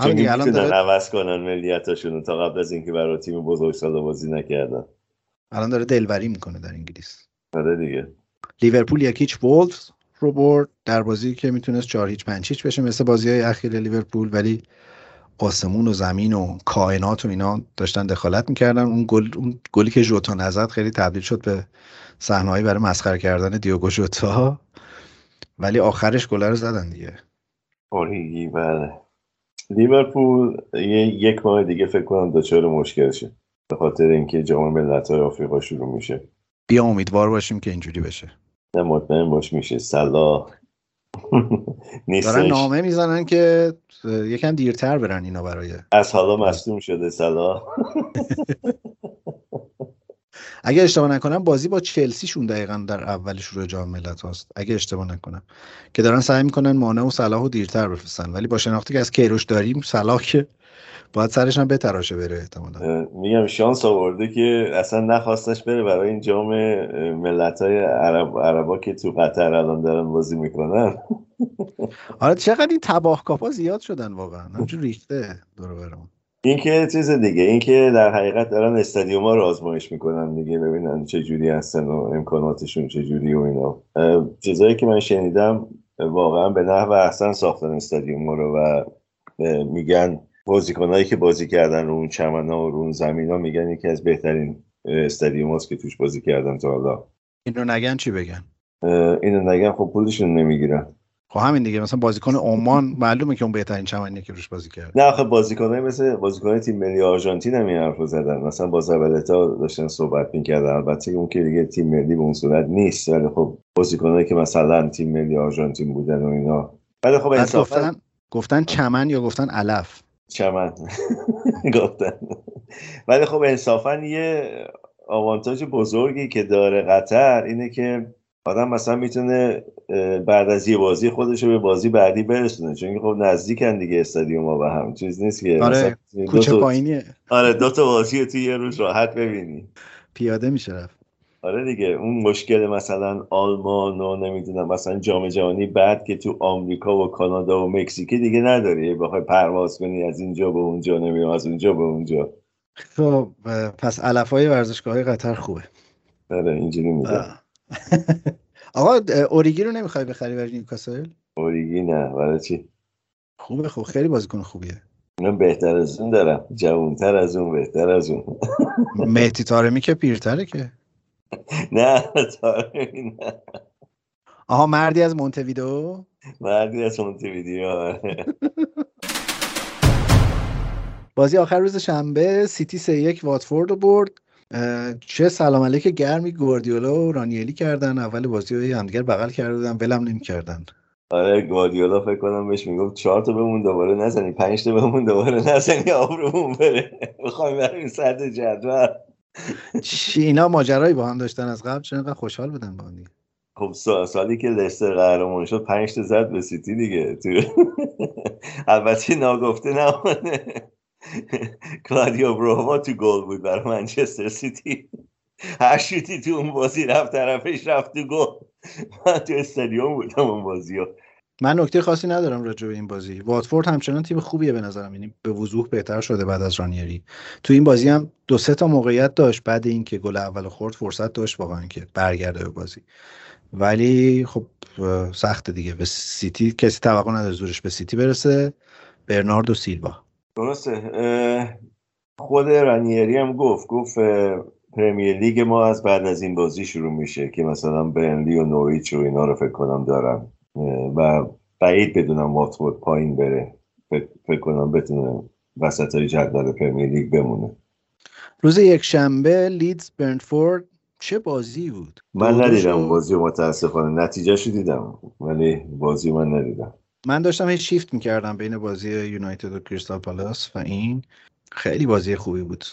چون می‌تونن عوض کنن ملیتاشون تا قبل از اینکه برای تیم بزرگ سال بازی نکردن. الان داره دلبری می‌کنه در انگلیس. آره دیگه. لیورپول یکیچ وولفز رو برد در بازی که می‌تونست 4 هیچ 5 هیچ بشه مثل بازی های اخیر لیورپول ولی آسمون و زمین و کائنات و اینا داشتن دخالت می‌کردن. اون گل اون گلی که ژوتا نزد خیلی تبدیل شد به صحنه‌ای برای مسخره کردن دیوگو ژوتا ولی آخرش گل رو زدن دیگه. اوریگی بله. لیورپول یک ماه دیگه فکر کنم دچار مشکلشه. به خاطر اینکه جام ملت‌های آفریقا شروع میشه. بیا امیدوار باشیم که اینجوری بشه. نه مطمئن باش میشه. سلا (laughs) نیستش. دارن نامه می‌زنن که یکم دیرتر برن اینا برای. از حالا مصدوم شده سلا (laughs) اگه اشتباه نکنم بازی با چلسی شون دقیقا در اول شروع جام ملت هاست. اگه اشتباه نکنم. که دارن سعی می‌کنن مانع و صلاح دیرتر بفرستن. ولی با شناختی که از کیروش داریم صلاح که باید سرش هم بتراشه بره احتمالا. میگم شانس آورده که اصلا نخواستش بره برای این جام ملت های عرب عربا که تو قطر الان دارن بازی می‌کنن. (laughs) آره چقدر این تباه کاپا زیاد شدن واقعا. همجور ریخته دور برمون. این که چیز دیگه این که در حقیقت دارن استادیوم ها رو آزمایش می‌کنن دیگه ببینن چه جوری هستن و امکاناتشون چه جوری و اینا. چیزایی که من شنیدم واقعا به نحو احسن ساختن استادیوم رو و میگن بازیکنایی که بازی کردن رو اون چمن ها و رو اون زمین ها میگن یکی از بهترین استادیوم که توش بازی کردن تا حالا. اینو نگن چی بگن؟ اینو نگن خب پولشون نمی‌گیرن. خب همین دیگه مثلا بازیکن عمان معلومه که اون بهترین چمنیه که روش بازی کرد. نه آخه بازیکنای مثل بازیکن تیم ملی آرژانتین هم این حرفو زدن. مثلا با زبلتا داشتن صحبت می‌کردن. البته اون که دیگه تیم ملی به اون صورت نیست. ولی خب بازیکنایی که مثلا تیم ملی آرژانتین بودن و اینا. ولی خب انصافا گفتن گفتن چمن یا گفتن علف؟ چمن. (laughs) گفتن. ولی خب انصافا یه آوانتاژ بزرگی که داره قطر اینه که آدم مثلا می‌تونه بعد از یه بازی خودش رو به بازی بعدی برسونه. چون خب نزدیکن دیگه استادیوم ها به هم. چیز نیست که آره کوچه پایینیه. آره دو تا بازی توی یه روز راحت ببینی. پیاده میشه رفت. آره دیگه اون مشکل مثلا آلمان و نمی‌دونم مثلا جام جهانی بعد که تو آمریکا و کانادا و مکزیک دیگه نداری. بخوای پرواز کنی از اینجا به اونجا نمی‌دونم از اونجا به اونجا. خب پس علفای ورزشگاه های قطر خوبه. آره اینجوری میگه. (laughs) آقا اوریگی رو نمی‌خوای بخری برای نیوکاسل؟ اوریگی نه برای چی؟ خوبه خوب خیلی بازیکن خوبیه. من بهتر از اون دارم جوانتر از اون بهتر از اون. (laughs) مهدی تارمی که پیرتره که. (laughs) نه تارمی نه. آها مردی از مونتویدو مردی از مونتویدو آره. بازی آخر روز شنبه سیتی سه یک واتفورد رو برد. چه سلام علیک گرمی گواردیولا و رانیلی کردن. اول بازی های همدیگر بغل کرده بودن ولم نمی‌کردن. آره گواردیولا فکر کنم بهش می‌گفت چهار تا بمون دوباره نزنی. پنج تا بمون دوباره نزنی. آبرومون بره. می‌خوایم بریم صد جدول. چی اینا ماجرایی با هم داشتن از قبل؟ چون اینقدر خوشحال بودن با هم خب سالی که لستر قهرمان شد پنج تا زد به سیتی دیگه. تو (laughs) البته ناگفته نمانه (laughs) کلادیو براوو تو گل بود برای منچستر سیتی. هر شوتی تو اون بازی رفت طرفش رفت تو گل. من تو استادیوم بودم اون بازی ها. من نکته خاصی ندارم راجع به این بازی. واتفورد همچنان تیم خوبیه به نظرم. یعنی به وضوح بهتر شده بعد از رانیری. تو این بازی هم دو سه تا موقعیت داشت بعد اینکه گل اول خورد فرصت داشت واقعا که برگرده به بازی. ولی خب سخت دیگه. به سیتی کسی توقع نداره زورش به سیتی برسه. برناردو سیلوا. درسته. خود رانیری هم گفت گفت پرمیر لیگ ما از بعد از این بازی شروع میشه که مثلا برنلی و نوریچ و اینا رو فکر کنم دارم و بعید بدونم واتفورد پایین بره. فکر کنم بتونه وسط های جدول پرمیر لیگ بمونه. روز یک شنبه لیدز برنفورد چه بازی بود؟ من ندیدم بازی متاسفانه نتیجه شو دیدم ولی بازی من ندیدم. من داشتم هیچ شیفت می‌کردم بین بازی یونایتد و کریستال پالاس و این خیلی بازی خوبی بود.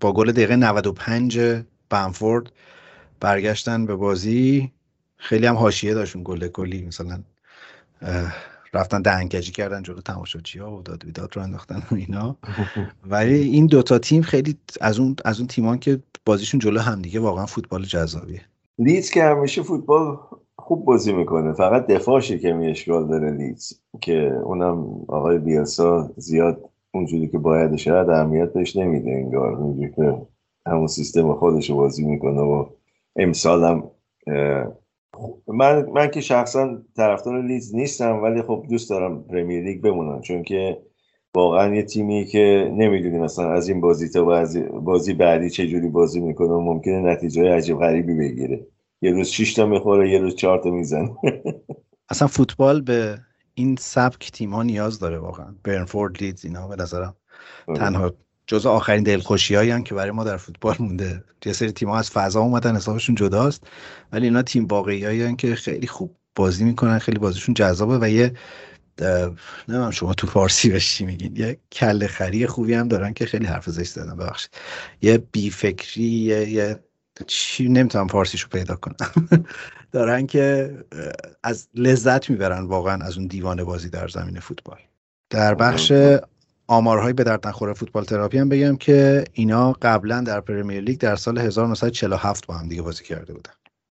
با گل دقیقه 95 بنفورد برگشتن به بازی خیلی هم حاشیه داشت اون گل کلی. مثلا رفتن دهنکجی کردن جلو تماشاچی ها و داد بیداد رو انداختن و اینا. (laughs) ولی این دوتا تیم خیلی از اون از اون تیمان که بازیشون جلو همدیگه واقعا فوتبال جذابیه. لیدز که همیشه فوتبال خوب بازی می‌کنه. فقط دفاعش که اشکال داره لیدز که اونم آقای بیلسا زیاد اونجوری که باید شاید اهمیت بهش نمیده انگار. میگه که همون سیستم خودش بازی می‌کنه و امسال هم من من که شخصا طرفدار لیدز نیستم ولی خب دوست دارم Premier League بمونن. چون که واقعا یه تیمی که نمی‌دونی مثلا از این بازی تا بازی, بازی بعدی چه جوری بازی می‌کنه و ممکنه نتیجه عجیب غریبی بگیره. یه روز 6 تا می‌خوره یه روز 4 تا می‌زنه. (laughs) اصلا فوتبال به این سبک تیم ها نیاز داره واقعا. برنفورد لیدز اینا به نظرم آره. تنها جز آخرین دلخوشی هایی که برای ما در فوتبال مونده. یه سری تیم ها از فضا اومدن حسابشون جداست ولی اینا تیم واقعی هایی که خیلی خوب بازی می‌کنن خیلی بازیشون جذابه و یه نمیم شما تو فارسی بشی میگین یه کل خری خوبی هم دارن که خیلی حرف زشت زدن. ببخشید. یه بیفکری یه, یه چی نمی‌تونم فارسیشو پیدا کنم. (laughs) دارن که از لذت می‌برن واقعا از اون دیوانه بازی در زمین فوتبال. در بخش آمارهایی به درد نخوره فوتبال تراپی هم بگم که اینا قبلا در پرمیر لیگ در سال 1947 با هم دیگه بازی کرده بودن.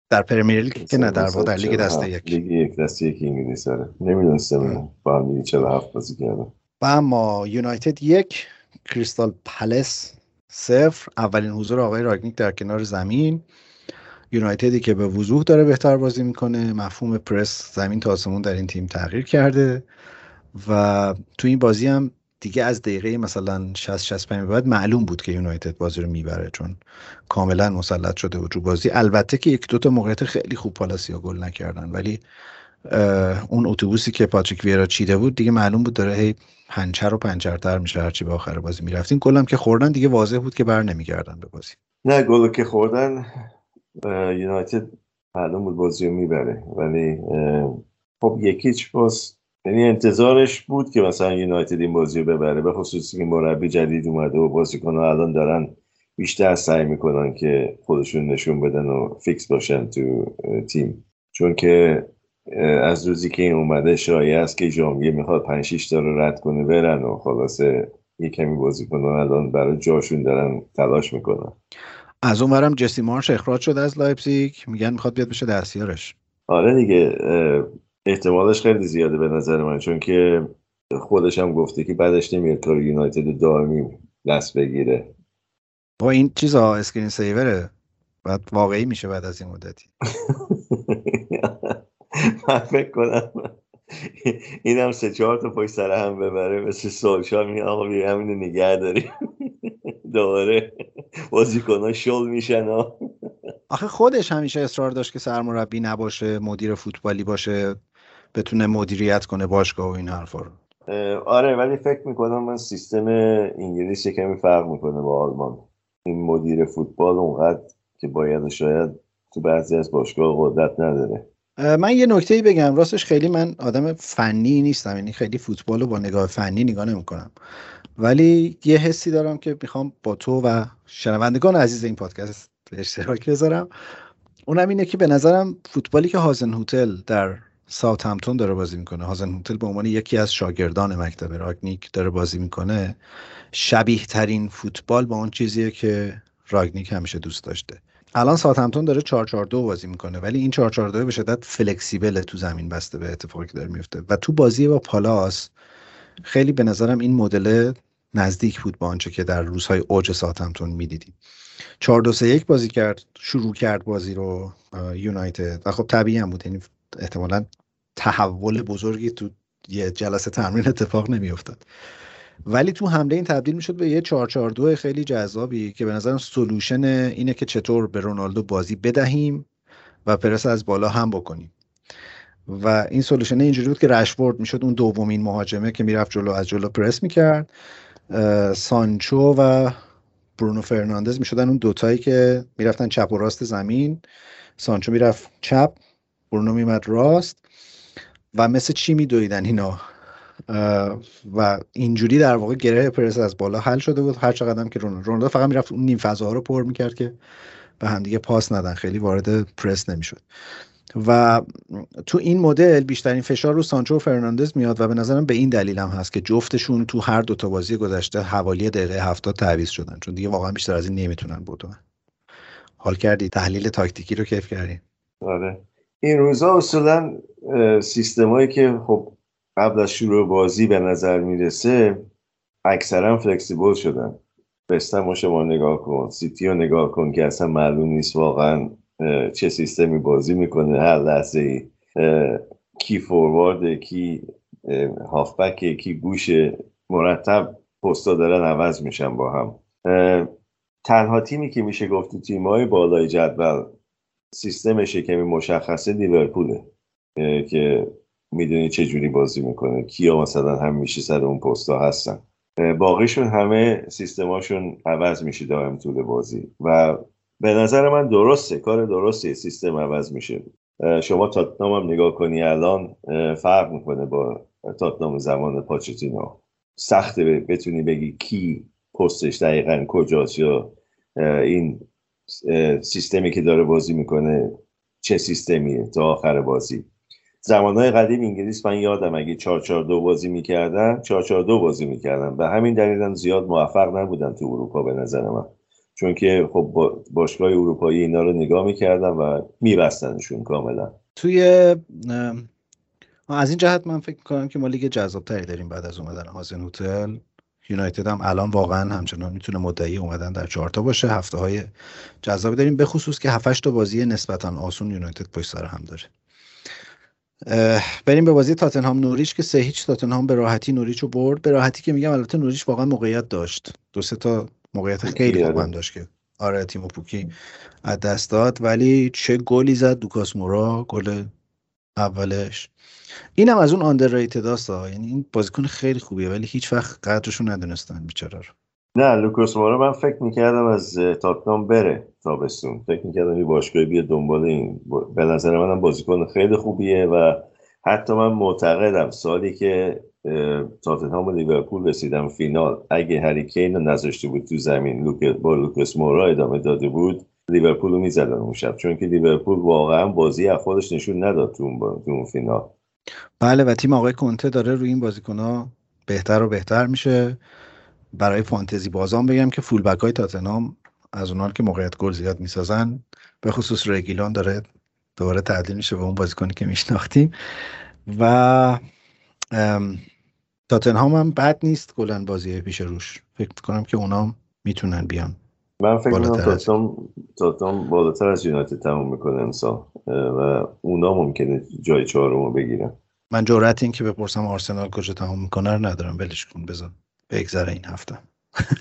در پرمیر لیگ که نه در واقع در لیگ دسته یک. لیگ یک دسته یک انگلیس داره نمی‌دونستم با هم دیگه 47 بازی کردن. و اما یونایتد یک کریستال پالاس صفر. اولین حضور آقای رانگنیک در کنار زمین. یونایتدی که به وضوح داره بهتر بازی می‌کنه. مفهوم پرس زمین تا آسمون در این تیم تغییر کرده. و تو این بازی هم دیگه از دقیقه مثلا 60 65 بعد معلوم بود که یونایتد بازی رو می‌بره چون کاملا مسلط شده بود رو بازی. البته که یک دو تا موقعیت خیلی خوب پالاسیا گل نکردن. ولی اون اتوبوسی که پاتریک ویرا چیده بود دیگه معلوم بود داره هی پنچر و پنچرتر میشه هرچی به آخر بازی می‌رفتیم گلم که خوردن دیگه واضح بود که بر نمیگردن به بازی. نه گل که خوردن یونایتد معلوم بود بازی رو می‌بره. ولی خب یکیچ باز یعنی انتظارش بود که مثلا یونایتد این بازی رو ببره به خصوصی که مربی جدید اومده و بازیکن‌ها الان دارن بیشتر سعی می‌کنن که خودشون نشون بدن و فیکس باشن تو تیم. چون که از روزی که این اومده شایع است که ژانویه می‌خواد 5 6 تا رو رد کنه برن و خلاصه یه کمی بازیکنان الان برای جاشون دارن تلاش می‌کنن. از اون برم جسی مارش اخراج شد از لایپزیگ میگن می‌خواد بیاد بشه دستیارش. آره دیگه احتمالش خیلی زیاده به نظر من چون که خودش هم گفته که بعدش نمیاد کار یونایتد دائمی دست بگیره. با این چیزا اسکرین سیوره بعد واقعی میشه بعد از این مدتی. (laughs) من فکر کنم این هم سه چهار تا پشت سر هم ببره مثل سولشار میگه آقا بیا همینو نگه داریم. دوباره بازیکن شل میشن آخه خودش همیشه اصرار داشت که سرمربی نباشه مدیر فوتبالی باشه بتونه مدیریت کنه باشگاه و این حرفا رو. آره ولی فکر می‌کنم من سیستم انگلیس کمی فرق می‌کنه با آلمان. این مدیر فوتبال اونقدر که باید شاید تو بعضی از باشگاه قدرت نداره. من یه نکته بگم. راستش خیلی من آدم فنی نیستم یعنی خیلی فوتبال رو با نگاه فنی نگاه نمی‌کنم. ولی یه حسی دارم که می‌خوام با تو و شنوندگان عزیز این پادکست به اشتراک بذارم. اونم اینه که به نظرم فوتبالی که هازن هوتل در ساوت همتون داره بازی می‌کنه هازن هوتل به عنوان یکی از شاگردان مکتب راگنیک داره بازی می‌کنه شبیه ترین فوتبال با اون چیزیه که راگنیک همیشه دوست داشته. الان همتون داره 442 بازی می‌کنه ولی این 442 به شدت فلکسیبل تو زمین بسته به اتفاقی که داره میفته و تو بازی با پالاس خیلی به نظرم این مدل نزدیک بود با آنچه که در روزهای اوج ساتمتون می‌دیدیم. 4 2 3 1 بازی کرد شروع کرد بازی رو یونایتد. و خب طبیعی هم بود یعنی احتمالا تحول بزرگی تو یه جلسه تمرین اتفاق نمیافتاد. ولی تو حمله این تبدیل می‌شد به یه 442 خیلی جذابی که به نظرم سلوشن اینه که چطور به رونالدو بازی بدهیم و پرس از بالا هم بکنیم. و این سولوشن اینجوری بود که رشفورد می‌شد اون دومین مهاجمه که می‌رفت جلو از جلو پرس می‌کرد. سانچو و برونو فرناندز می‌شدن اون دوتایی که می‌رفتن چپ و راست زمین. سانچو می‌رفت چپ برونو میمد راست و مثل چی میدویدن اینا؟ و اینجوری در واقع گره پرس از بالا حل شده بود. هر چقدر که رونالدو رونالدو فقط می‌رفت اون نیم فضاها رو پر می‌کرد که به همدیگه پاس ندن. خیلی وارد پرس نمی‌شد. و تو این مدل بیشترین فشار رو سانچو و فرناندز میاد و به نظرم به این دلیل هم هست که جفتشون تو هر دو تا بازی گذشته حوالی دقیقه هفتاد تعویض شدن. چون دیگه واقعا بیشتر از این نمی‌تونن بدون حال کردی؟ تحلیل تاکتیکی رو کیف کردی؟ آره. این روزا اصولا سیستمایی که خب قبل از شروع بازی به نظر می‌رسه اکثرا فلکسیبل شدن. بستم شما نگاه کن. سیتی رو نگاه کن که اصلا معلوم نیست واقعا چه سیستمی بازی می‌کنه. هر لحظه ای کی فوروارد کی هافبک کی گوش مرتب پستا دارن عوض میشن با هم. تنها تیمی که میشه گفت تو تیمای بالای جدول سیستمش کمی مشخصه لیورپوله که می‌دونی چه جوری بازی می‌کنه. کیا مثلا هم میشه سر اون پستا هستن. باقیشون همه سیستماشون عوض میشه دائم طول بازی. و به نظر من درسته. کار درسته. سیستم عوض میشه. شما تاتنام هم نگاه کنی الان فرق می‌کنه با تاتنام زمان پاچتینو. سخته بتونی بگی کی پستش دقیقا کجاست یا این سیستمی که داره بازی می‌کنه چه سیستمیه تا آخر بازی. زمانهای قدیم انگلیس من یادم اگه 442 بازی می‌کردن 442 بازی می‌کردن. به همین دلیل زیاد موفق نبودن تو اروپا به نظر من. چون که خب باشگاه اروپایی اینا رو نگاه می‌کردن و میبستنشون کاملا. توی از این جهت من فکر می‌کنم که ما لیگ جذابتری داریم بعد از اومدن هازن هتل یونایتد هم الان واقعا همچنان می‌تونه مدعی اومدن در چهارتا باشه. هفته های جذابی داریم به خصوص که 7 تا بازی نسبتا آسون یونایتد پشت سر هم داره. بریم به بازی تاتنهام نوریچ که سه هیچ تاتنهام به راحتی نوریچ رو برد. به راحتی که میگم البته نوریچ واقعا موقعیت داشت. دو سه تا موقعیت خیلی خوب داشت که آره تیمو پوکی از دست داد. ولی چه گلی زد لوکاس مورا؟ گل اولش. اینم از اون underrated هست یعنی این بازیکن خیلی خوبیه ولی هیچ وقت قدرشون ندونستن بیچاره رو. نه لوکاس مورا من فکر می‌کردم از تاتنام بره تابستون. فکر می‌کردم یه باشگاهی بیاد دنبال این. به نظر منم بازیکن خیلی خوبیه و حتی من معتقدم سالی که تاتنهام و لیورپول رسیدن فینال. اگه هری کین رو نذاشته بود تو زمین با لوکاس مورا ادامه داده بود لیورپول رو می‌زدن اون شب. چون که لیورپول واقعا بازی از خودش نشون نداد تو اون, فینال. بله و تیم آقای کنته داره روی این بازیکن بهتر و بهتر میشه. برای فانتزی بازان بگم که فول بک های تاتنهام از اونها که موقعیت گل زیاد می‌سازن به خصوص رگیلان داره دوباره تعدیل میشه به اون بازیکنی که میشناختیم. و تاتنهام هم بد نیست گلن بازی پیش روش. فکر کنم که اونا می‌تونن بیان من فکر کنم تاتنهام بالاتر از یونایتد تموم می‌کنه امسال. و اونا ممکنه جای چهارم بگیرن. من جرأت این که بپرسم آرسنال کجا تموم می‌کنه رو ندارم. ولش کن بذار. بگذره این هفته.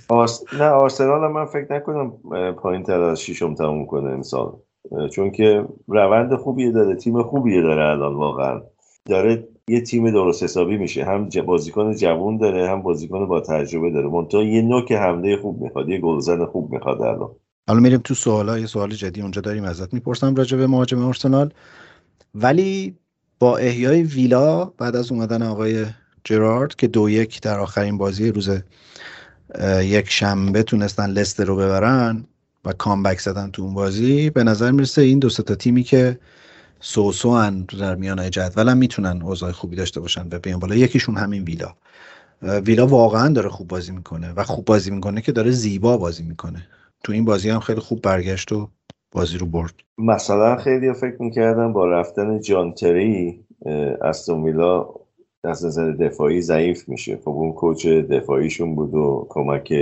آرس... نه آرسنال من فکر نکنم پایین تر از شیشم تموم کنه امسال. چون که روند خوبیه داره تیم خوبیه داره الان واقعا. داره یه تیم درست حسابی میشه. هم بازیکن جوون داره هم بازیکن با تجربه داره. منتها یه نوک حمله خوب می‌خواد یه گلزن خوب می‌خواد الان. حالا میریم تو سوالا یه سوال جدی اونجا داریم ازت می‌پرسم راجع به مهاجم آرسنال. ولی با احیای ویلا بعد از اومدن آقای جرارد که دو یک در آخرین بازی روز یک شنبه تونستن لستر رو ببرن و کامبک زدن تو اون بازی به نظر می‌رسه این دو تا تیمی که سوسو ان در میانه جدول هم می‌تونن اوضاع خوبی داشته باشن و بیان بالا. یکیشون همین ویلا. ویلا واقعا داره خوب بازی می‌کنه و خوب بازی می‌کنه که داره زیبا بازی می‌کنه. تو این بازی هم خیلی خوب برگشت و بازی رو برد. مثلا خیلی فکر می‌کردم با رفتن جانتری استون ویلا از نظر دفاعی ضعیف میشه. خب اون کوچ دفاعیشون بود و کمک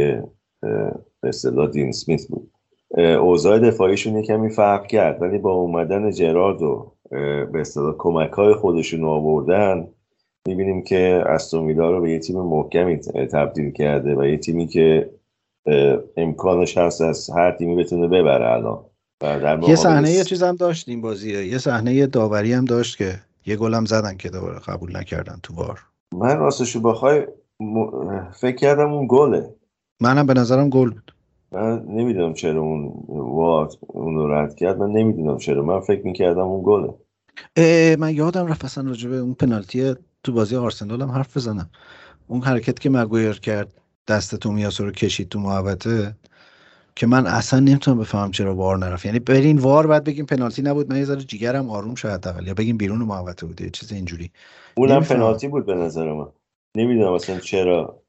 به اصطلاح دین سمیت بود. اوضاع دفاعیشون کمی فرق کرد ولی با اومدن جرارد و به اصطلاح کمک های خودشون آوردن می‌بینیم که استومیلا رو به یه تیم محکمی تبدیل کرده و یه تیمی که امکانش هست از هر تیمی بتونه ببره الان. یه صحنه یه چیز هم داشت این بازیه. یه صحنه داوری هم داشت که یه گلم زدن که دوباره قبول نکردن تو وار من راستشو بخوای فکر کردم اون گله. منم به نظرم گل بود. من نمی‌دونم چرا اون وار اون رد کرد. من نمی‌دونم چرا. من فکر می‌کردم اون گله. من یادم رفت اصلا راجبه اون پنالتی تو بازی آرسنال هم حرف بزنم. اون حرکت که مگویر کرد دست تومیاسو رو کشید تو محوطه. که من اصلا نمی‌تونم بفهمم چرا وار نرفت. یعنی برین وار بعد بگیم پنالتی نبود من یه ذره جیگرم آروم شد حداقل. یا بگیم بیرون محوطه بود یه چیز اینجوری. اونم پنالتی بود به نظر من. نمی‌دونم اصلا چرا.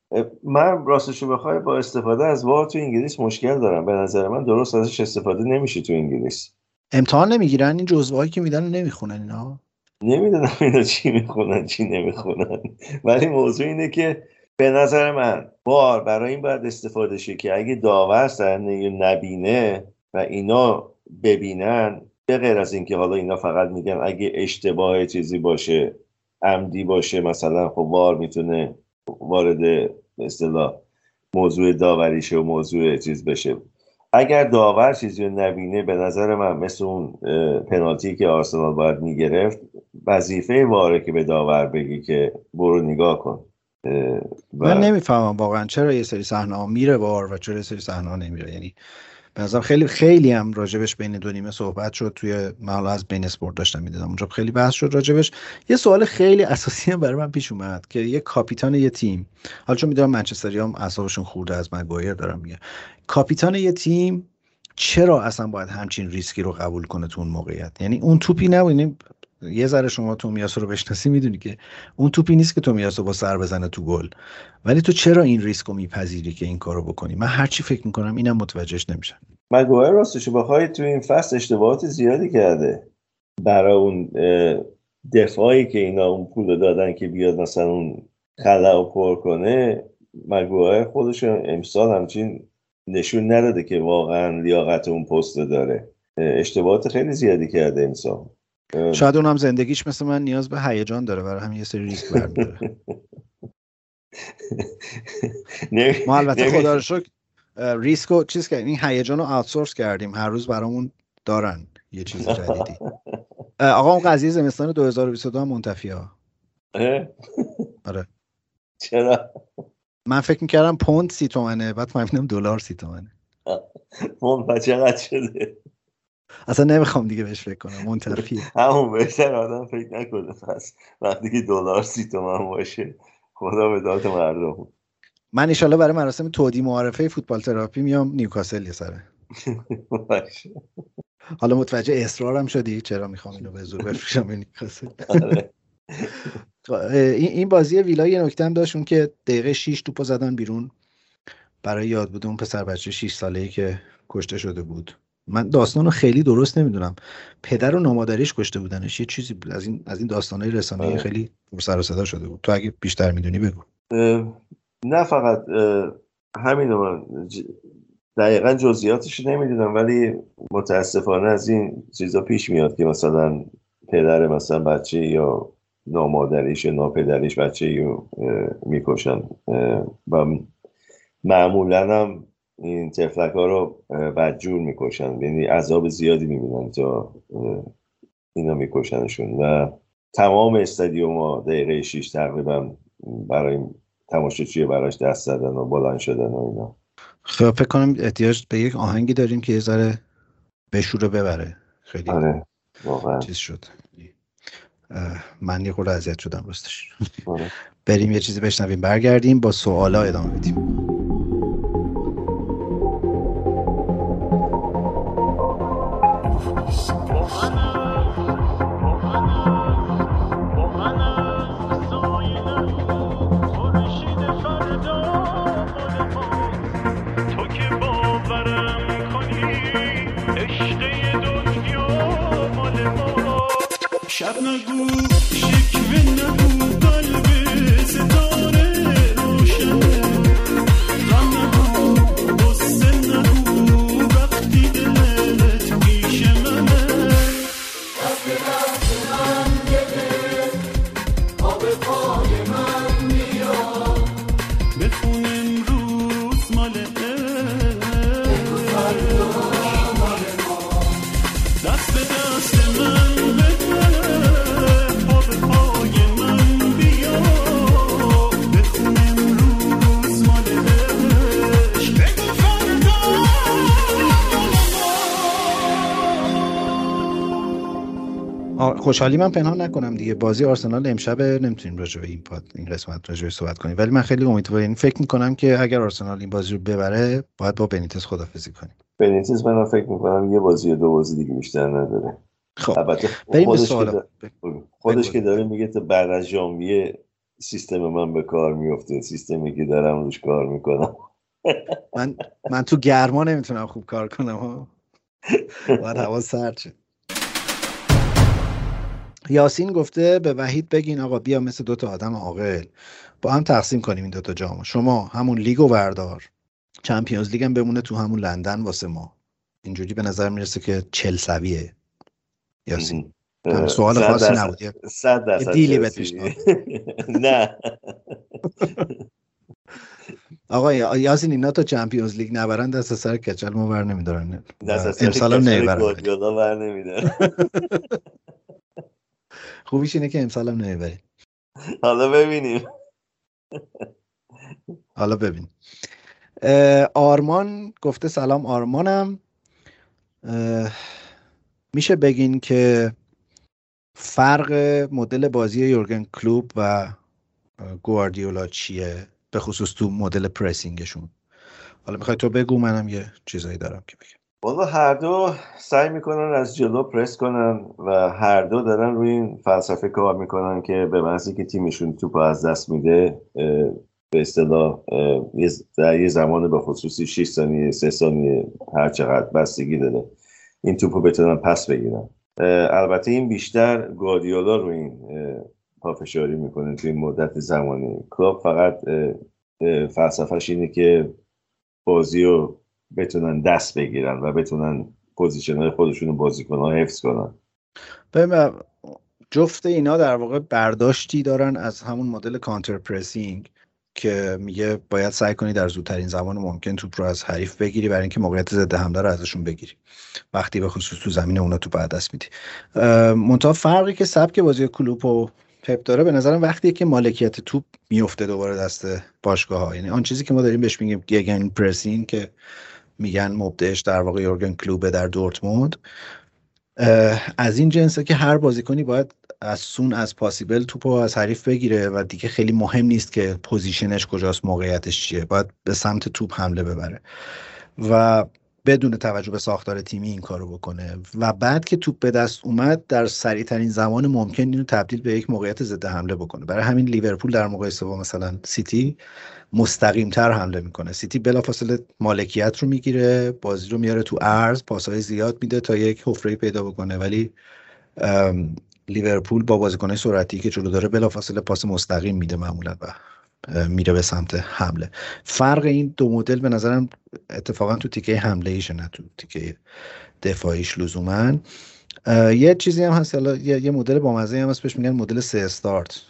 من راستشو بخوای با استفاده از وار تو انگلیس مشکل دارم. به نظر من درست ازش استفاده نمیشه تو انگلیس. امتحان نمی‌گیرن این جزوهایی که میدن نمی‌خونن اینا. نمی‌دونم اینا چی می‌خونن چی نمی‌خونن. ولی موضوع اینه که به نظر من بار برای این باید استفاده شه که اگه داور صحنه نبینه و اینا ببینن به غیر از اینکه حالا اینا فقط میگن اگه اشتباه چیزی باشه عمدی باشه مثلا خب وار می‌تونه وارد اصطلاح موضوع داوریشه و موضوع چیز بشه. اگر داور چیزی رو نبینه به نظر من مثل اون پنالتی که آرسنال باید می‌گرفت وظیفه واره که به داور بگی که برو نگاه کن. من نمی‌فهمم واقعا چرا یه سری صحنه ها میره وار و چرا یه سری صحنه ها نمیره. یعنی به خیلی خیلی هم راجبش بین دو نیمه صحبت شد. توی محل از بین اسپورت داشتم می‌دیدم. اونجا خیلی بحث شد راجبش. یه سوال خیلی اساسی هم برای من پیش اومد که یه کاپیتان یه تیم حالا چون می‌دونم منچستری هم اعصابشون خورده از مگوایر دارم میگه کاپیتان یه تیم چرا اصلا باید همچین ریسکی رو قبول کنه تو اون موقعیت؟ یعنی اون توپی نبود. یه ذره شما تومیاسو رو بشناسی می‌دونی که اون توپی نیست که تومیاسو با سر بزنه تو گل. ولی تو چرا این ریسک رو میپذیری که این کارو بکنی؟ من هرچی فکر می‌کنم اینم متوجهش نمیشم. مگوایر راستش بخوای تو این فصل اشتباهات زیادی کرده. برای اون دفاعی که اینا اون پول دادن که بیاد مثلا اون خلا رو پر کنه مگوایر خودش امسال همچین نشون نداده که واقعا لیاقت اون پست داره. اشتباهات خیلی زیادی کرده امسال. شاید اونم زندگیش مثل من نیاز به هیجان داره برای همین یه سری ریسک برمیداره (laughs) ما البته خدا رو شکر ریسک و چیز کردیم. این هیجان رو آوتسورس کردیم. هر روز برامون دارن یه چیز جدیدی. (laughs) آقا اون قضیه زمستان 2022 هم منتفی ها. آره. چرا؟ من فکر می‌کردم پوند سی تومنه بعد فهمیدم دلار سی تومنه. پوند چقدر شده؟ اصلا نمی‌خوام دیگه بهش فکر کنم منتفی (laughs) همون بهتر آدم فکر نکنه. پس وقتی که دلار سی تومن باشه خدا به داد مردم. من ایشالله برای مراسم تودیع معارفه فوتبال تراپی میام نیوکاسل یه سره. (laughs) حالا متوجه اصرارم شدی؟ چرا می‌خوام اینو به زور بفروشم نیوکاسل؟ (laughs) این بازی ویلا یه نکته هم داشت اون که دقیقه 6 توپو زدن بیرون. برای یاد بود اون پسر بچه 6 ساله ای که کشته شده بود. من داستان رو خیلی درست نمی‌دونم. پدر و نامادریش کشته بودنش. یه چیزی بود. از این از این داستانهای رسانه‌ای خیلی سر و صدا شده بود. تو اگه بیشتر می‌دونی بگو. نه فقط همین من دقیقا جزئیاتش نمی‌دونم ولی متاسفانه از این چیزا پیش میاد که مثلا پدر مثلا بچه یا نامادریش یا ناپدریش بچه رو می‌کشن. و معمولا هم این تفلک ها رو بدجور می‌کشن. یعنی عذاب زیادی می‌بینن تا اینا میکشنشون. و تمام استادیوم ها دقیقه 6 تقریبا برای تماشاچی براش دست زدن و بلند شدن و اینا. خب فکر کنم احتیاج به یک آهنگی داریم که یه ذره بشوره ببره. خیلی آره چیز شد. من یه خورده اذیت شدم راستش. آره. بریم یه چیزی بشنویم. برگردیم با سوالا ادامه بدیم. نبود شکوه نبود قلب صدا خوشحالی من پنهان نکنم دیگه. بازی آرسنال امشب نمی‌تونیم راجع به این پاد این قسمت راجع صحبت کنیم. ولی من خیلی امیدوارم یعنی فکر می‌کنم که اگر آرسنال این بازی رو ببره باید با بنیتس خدافظی کنیم. بنیتس من فکر می‌کنم یه بازی دو بازی دیگه بیشتر نداره. خب البته خودش, که, داره... خودش که داره میگه تا بعد از ژانویه سیستم من به کار میفته سیستمی که دارم روش کار می‌کنم. من من تو گرما نمی‌تونم خوب کار کنم ها. (laughs) باید هوا سرد یاسین گفته به وحید بگین آقا بیا مثل دوتا آدم عاقل. با هم تقسیم کنیم این دوتا جامو. شما همون لیگو وردار چمپیونز لیگ هم بمونه تو همون لندن واسه ما. اینجوری به نظر می‌رسه که چل سویه. یاسین. سوال خاصی نبود. درصد دیلی بهت (laughs) نه. آقا یاسین اینا تا چمپیونز لیگ نبرن دست سر کچل ما بر نمیدارن. دست سر کچل نمی‌برن بر نمیدارن. (laughs) خوبیش اینه که امسال هم نمی‌بریم حالا ببینیم. حالا ببین آرمان گفته سلام آرمانم. میشه بگین که فرق مدل بازی یورگن کلوب و گواردیولا چیه؟ به خصوص تو مدل پرسینگشون. حالا می‌خوای تو بگو منم یه چیزایی دارم که بگم. والا هر دو سعی می‌کنن از جلو پرس کنن و هر دو دارن روی این فلسفه کار می‌کنن که به محضی که تیمشون توپ از دست میده به اصطلاح در یه زمان به خصوصی 6 ثانیه 3 ثانیه هر چقدر بستگی داره این توپو بتونن پس بگیرن. البته این بیشتر گواردیولا رو این پافشاری می‌کنه تو این مدت زمانی. کلوب فقط فلسفهش اینه که بازی رو بتونن دست بگیرن و بتونن position های خودشون بازیکن ها حفظ کنن جفت اینا در واقع برداشتی دارن از همون مدل counter pressing که میگه باید سعی کنی در زودترین زمان ممکن توپ رو از حریف بگیری برای اینکه موقعیت ضد حمله رو ازشون بگیری. وقتی به خصوص تو زمین اونا توپو از دست میدی. منتها فرقی که سبک بازی کلوپ و پپ داره به نظرم وقتی که مالکیت توپ میفته دوباره دست باشگاه ها یعنی آن چیزی که ما داریم بهش میگیم gegenpressing که میگن مبدعش در واقع یورگن کلوبه در دورتموند. از این جنسه که هر بازیکنی باید as soon as possible توپو از حریف بگیره و دیگه خیلی مهم نیست که position ش کجاست موقعیتش چیه. باید به سمت توپ حمله ببره. و بدون توجه به ساختار تیمی این کارو بکنه. و بعد که توپ به دست اومد در سریع ترین زمان ممکن اینو تبدیل به یک موقعیت ضد حمله بکنه. برای همین لیورپول در مقایسه با مثلا سیتی مستقیم تر حمله می‌کنه. سیتی بلافاصله مالکیت رو می‌گیره بازی رو میاره تو ارز پاسهای زیاد میده تا یک حفره پیدا بکنه. ولی لیورپول با بازیکن سرعتی که جلو داره بلافاصله پاس مستقیم میده معمولا. و میره به سمت حمله. فرق این دو مدل به نظرم اتفاقا تو تیکه حمله ایشه نه تو تیکه دفاعیش لزوما. یه چیزی هم هست یه, یه مدل با مزه هم هست بهش میگن مدل سه استارت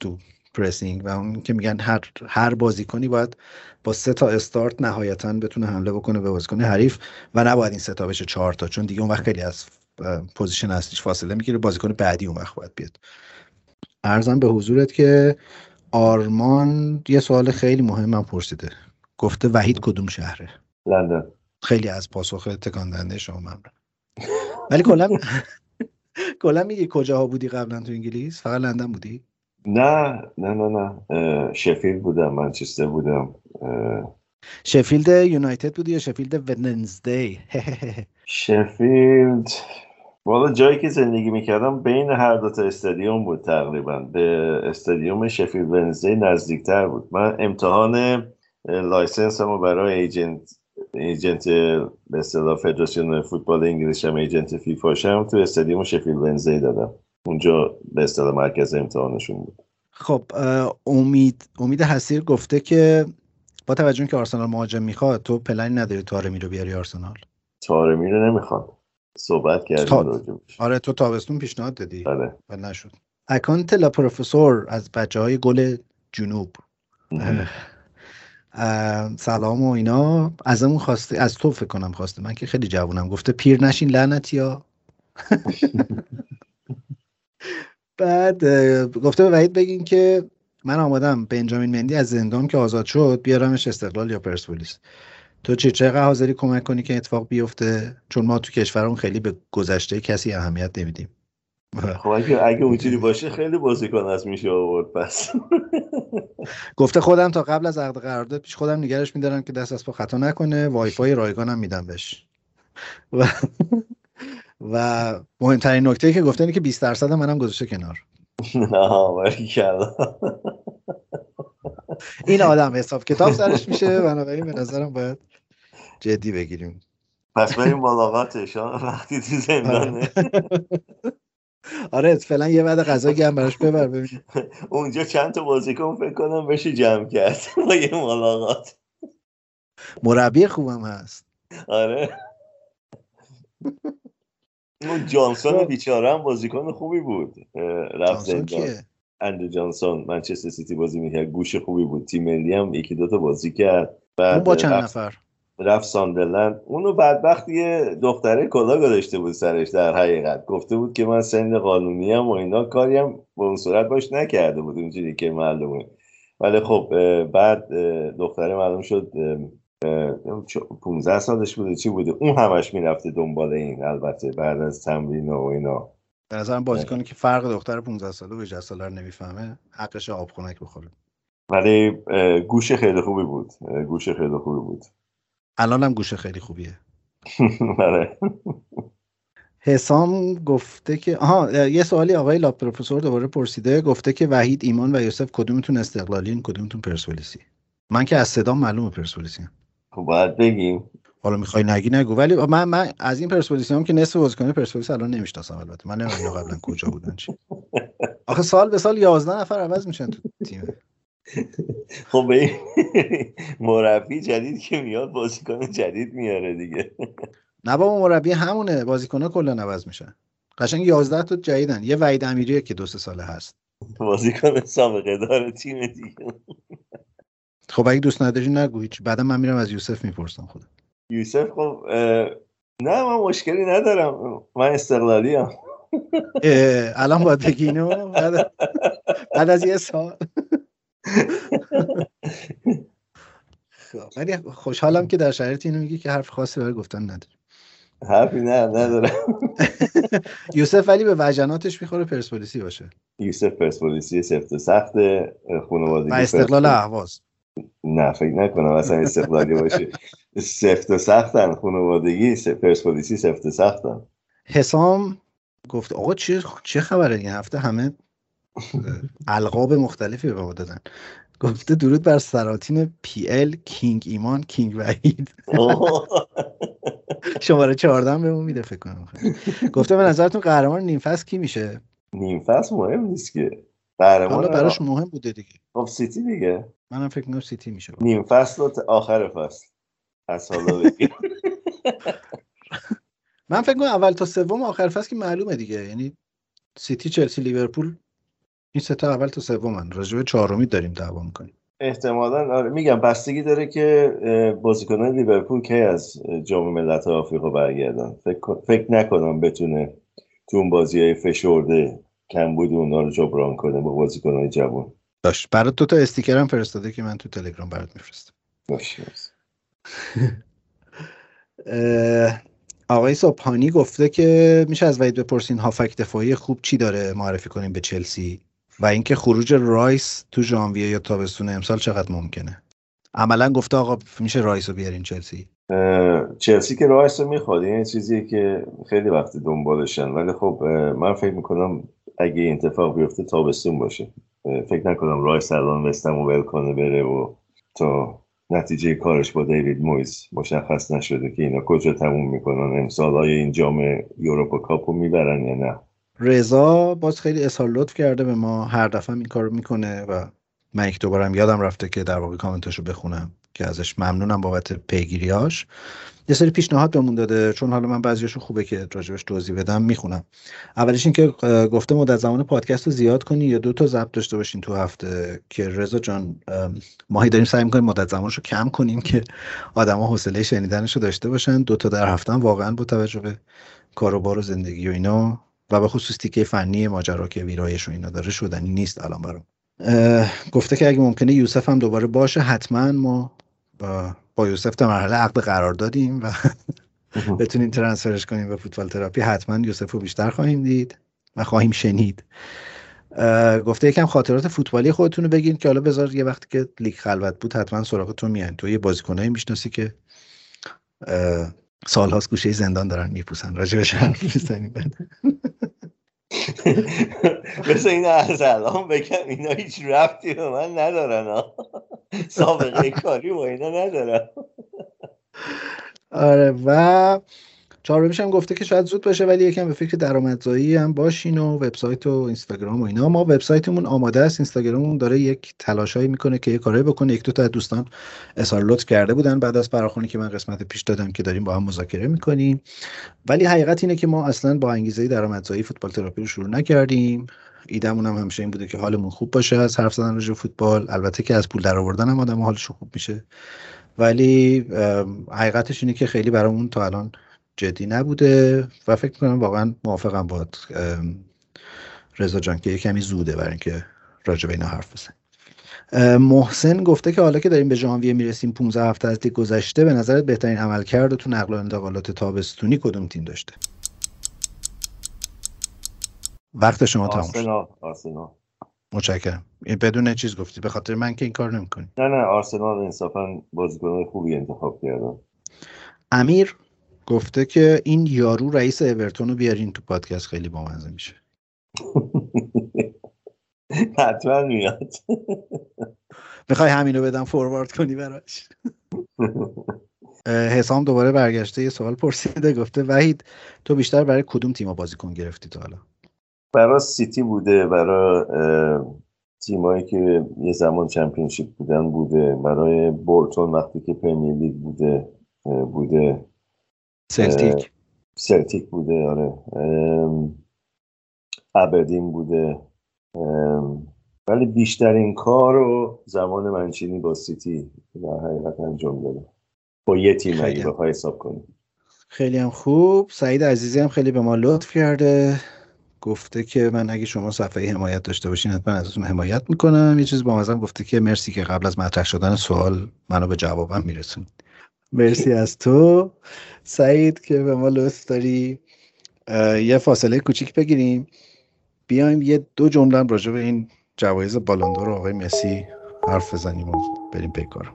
تو pressing و اون که میگن هر هر بازیکنی باید با سه تا استارت نهایتا بتونه حمله بکنه به بازیکن حریف و نباید این سه تا بشه چهار تا چون دیگه اون وقت خیلی از position اصلیش فاصله می‌گیره بازیکن بعدی اون وقت باید بیاد. عرضم به حضورت که آرمان یه سوال خیلی مهم من پرسیده. گفته وحید کدوم شهره؟ لندن. خیلی از پاسخ تکان‌دهنده شما ممنون. ولی کلا (laughs) کلا میگی کجاها بودی قبلا تو انگلیس؟ فقط لندن بودی؟ نه نه نه نه. شفیلد بودم منچستر بودم. شفیلد یونایتد بودی یا شفیلد ونزدی (laughs) شفیلد والا جایی که زندگی می‌کردم بین هر دو تا استادیوم بود تقریبا. به استادیوم شفیلد ونزدی نزدیکتر بود. من امتحان license رو برای agent agent به اصطلاح فدراسیون فوتبال انگلیس هم agent فیفا شم تو استادیوم شفیلد ونزدی دادم. اونجا به اصطلاح مرکز امتحانشون بود. خب امید امید حسیر گفته که با توجه که آرسنال مهاجم می‌خواد تو پلنی نداری طارمی رو بیاری آرسنال؟ طارمی رو نمی‌خواد صحبت کردیم تا... آره تو تابستون پیشنهاد دادی. آره و نشد. account لا پروفسور از بچه های گل جنوب. سلام و اینا. ازمون خواسته از تو فکر کنم خواسته من که خیلی جوونم. گفته پیر نشین لعنت یا؟ (laughs) بعد گفته به وحید بگین که من آمادم بنجامین مندی از زندان که آزاد شد بیارمش استقلال یا پرسپولیس. تو چه چقدر حاضری کمک کنی که اتفاق بیفته؟ چون ما تو کشورمون خیلی به گذشته کسی اهمیت نمیدیم. خب اگه اگه اونجوری باشه خیلی بازیکن از میشه آورد پس. گفته خودم تا قبل از عقد قرارداد پیش خودم نگرش میدارم که دست از پا خطا نکنه. وای فای رایگانم میدم بهش. و و مهمترین نکته که گفته اینه که 20 درصد منم گذاشته کنار. نه این آدم حساب کتاب سرش میشه بنابراین به نظرم باید جدی بگیریم. پس بریم ملاقاتش وقتی تو زندانه. آره. فعلا یه بعد غذا گرم براش ببر ببین. اونجا چند تا بازیکن فکر کنم بشه جمع کرد (laughs) با یه ملاقات. مربی خوبم هست. آره. اون جانسون بیچاره هم بازیکن خوبی بود رفت اندرو جانسون منچستر سیتی بازی می‌کرد. گوش خوبی بود. تیم ملی هم یکی دوتا بازی کرد. بعد با چند نفر؟ رفت ساندرلند. اونو بدبخت یه دختره کلا گذاشته بود سرش در حقیقت. گفته بود که من سن قانونی هم و اینا کاری هم به اون صورت باش نکرده بود اونجوری که معلومه. ولی خب بعد دختره معلوم شد 15 سالش بوده چی بوده؟ اون همش می‌رفته دنبال این البته بعد از تمرین و اینا. به نظرم بازیکنی که فرق دختر 15 ساله و 18 ساله رو نمی‌فهمه حقش آب خنک بخوره. ولی گوش خیلی خوبی بود. گوش خیلی خوبی بود. الان هم گوشه خیلی خوبیه. (laughs) آره. حسام گفته که آها یه سوالی آقای لاپ پروفسور دوباره پرسیده گفته که وحید ایمان و یوسف کدومتون استقلالی کدومتون پرسپولیسی؟ من که از صدا معلومه پرسپولیسی خب باید بگیم. حالا می‌خوای نگی نگو. ولی من من از این پرسپولیسی هم که نصف بازیکن پرسپولیس الان نمی‌شناسم البته. من نمی‌دونم قبلا کجا بودن چی. (laughs) آخه سال به سال 11 نفر عوض میشن تو تیم (laughs) خب به (laughs) مربی جدید که میاد بازیکن جدید میاره دیگه. (laughs) نه بابا مربی همونه. بازیکن کلا عوض میشن. قشنگ 11 تا جدیدن. یه وحید امیریه که دو سه ساله هست. بازیکن سابقه داره تیم دیگه. خب اگه دوست نداری نگو هیچ. بعدا من میرم از یوسف می‌پرسم خودم. یوسف خب نه من مشکلی ندارم. من استقلالی هم الان باید بگی بعد از یه سال. ولی خوشحالم که در شرایط اینو میگی که حرف خاصی برای گفتن نداری. حرفی نه نداره (laughs) یوسف ولی به وجناتش می‌خوره پرسپولیسی باشه. یوسف پرسپولیسی سفت سخت خانوادگی و استقلال اهواز. نه فکر نکنم اصلا استقلالی باشه. سفت سختن خانوادگی پرسپولیسی سفت سختن. حسام گفت آقا چه چه خبره؟ این هفته همه القاب مختلفی به ما دادن. گفته درود بر سراتین پی ال کینگ ایمان کینگ وحید. شماره 14 بهمون میده فکر کنم. گفته به نظرتون قهرمان نیم فصل کی میشه؟ نیم فصل مهم نیست که. قهرمان براش مهم بوده دیگه. خب سیتی دیگه. منم فکر می‌کنم سیتی میشه. نیم فصل آخر فصل. از حالا (laughs) من فکر کنم اول تا سوم آخر فصل که معلومه دیگه. یعنی سیتی چلسی لیورپول این سه تا اول تا سومن. راجع به چهارمی داریم دعوا می‌کنیم. احتمالا آره میگم بستگی داره که بازیکنان لیورپول کی از جام ملت آفریقا برگردن. فکر, فکر نکنم بتونه تو اون بازی های فشرده کم بود اونا رو جبران کنه با بازیکنان جوان. داشت برات دو تا استیکر هم فرستاده که من تو تلگرام برات میفرستم. باشه (laughs) آقای صبحانی گفته که میشه از وحید بپرسین هافک دفاعی خوب چی داره معرفی کنیم به چلسی؟ و اینکه خروج رایس تو ژانویه یا تابستون امسال چقدر ممکنه؟ عملا گفته آقا میشه رایس رو بیارین چلسی. چلسی که رایس رو می‌خواد این چیزیه که خیلی وقت دنبالشن. ولی خب من فکر می‌کنم اگه این اتفاق بیفته تابستون باشه. فکر نکنم رایس الان وستهم ول کنه بره و تا نتیجه کارش با دیوید مویز مشخص نشده که اینا کجا تموم می‌کنن. امسال های این جام یوروپا کاپو می‌برن یا نه. رضا باز خیلی اظهار لطف کرده به ما. هر دفعه این کار می‌کنه و من یک دوبارم یادم رفته که در واقع کامنتاشو بخونم که ازش ممنونم بابت پیگیریاش. یه سری پیشنهاد بهمون داده چون حالا من بعضیاشو خوبه که راجبش توضیح بدم می‌خونم. اولش این که گفته مدت زمان پادکست رو زیاد کنی یا دو تا ضبط داشته باشین تو هفته؟ که رضا جان ماهی داریم سعی می‌کنیم مدت زمانش رو کم کنیم که آدما حوصله شنیدنش رو داشته باشن. دو تا در هفته هم واقعا با توجه به کار و بار و زندگی و اینا و به خصوص تیکه فنی ماجرا که ویرایش و اینا داره شدنی نیست الان برام. گفته که اگه ممکنه یوسف هم دوباره باشه حتما ما با, با یوسف تا مرحله عقد قرار دادیم و بتونیم ترانسفرش کنیم به فوتبال تراپی. حتما یوسف رو بیشتر خواهیم دید و خواهیم شنید. گفته یکم خاطرات فوتبالی خودتون رو بگین که حالا بذار یه وقتی که لیگ خلوت بود حتما سراغ تو میان تو یه بازیکنایی می‌شناسی که سالهاست گوشه زندان دارن میپوسن. راجبش حرف می‌زنیم (laughs) مثل این از الان بگم اینا هیچ رفتی به من ندارن سابقه کاری با اینا ندارن. آره و چهارمیش هم گفته که شاید زود باشه ولی یکم به فکر درآمدزایی هم باشین و وبسایت و اینستاگرام و اینا. ما وبسایتمون آماده است. اینستاگراممون داره یک تلاشایی می‌کنه که یه کاری بکنه. یک دو تا دوستان اظهار لطف کرده بودن. بعد از فراخونی که من قسمت پیش دادم که داریم با هم مذاکره می‌کنیم. ولی حقیقت اینه که ما اصلا با انگیزه درآمدزایی فوتبال تراپی رو شروع نکردیم. ایدمون هم همیشه این بوده که حالمون خوب باشه از حرف زدن راجع فوتبال. البته که از پول درآوردن هم آدم حالش خوب میشه. ولی حقیقتش اینه که خیلی برامون تا الان جدی نبوده و فکر کنم واقعا موافقم با رضا جان که یه کمی زوده برای اینکه راجع به اینا حرف بزنیم. محسن گفته که حالا که داریم به ژانویه می‌رسیم 15 هفته از گذشته به نظرت بهترین عمل کرده تو نقل و انتقالات تابستونی کدوم تیم داشته؟ وقت شما تموم شد. متشکرم. بدون چیز گفتی به خاطر من که این کار نمی‌کنی. نه نه آرسنال انصافا بازیکن خوبی انتخاب کردم امیر؟ گفته که این یارو رئیس اورتون رو بیارین تو پادکست خیلی بامزه میشه. (laughs) حتما میاد. می‌خوای همینو بدم فوروارد کنی براش؟ حسام دوباره برگشته یه سوال پرسیده گفته وحید تو بیشتر برای کدوم تیم بازیکن گرفتی تا حالا؟ برای سیتی بوده برای تیمایی که یه زمان Championship بودن بوده. برای بولتون وقتی که Premier League بوده بوده. سلتیک. سلتیک بوده آره. آبردین بوده. ولی بیشترین کار رو زمان منچینی با سیتی؟ در حقیقت انجام داده با یه تیم اگه بخوای حساب کنیم خیلی هم خوب. سعید عزیزی هم خیلی به ما لطف کرده. گفته که من اگه شما صفحه حمایت داشته باشین حتما ازتون حمایت می‌کنم. یه چیز با گفته که مرسی که قبل از مطرح شدن سوال منو به جوابم میرسونید. مرسی از تو. سعید که به ما لطف داری یه فاصله کوچیک بگیریم. بیایم یه دو جمله راجع به این جوایز بالاندور آقای مسی حرف بزنیم و بریم پیکار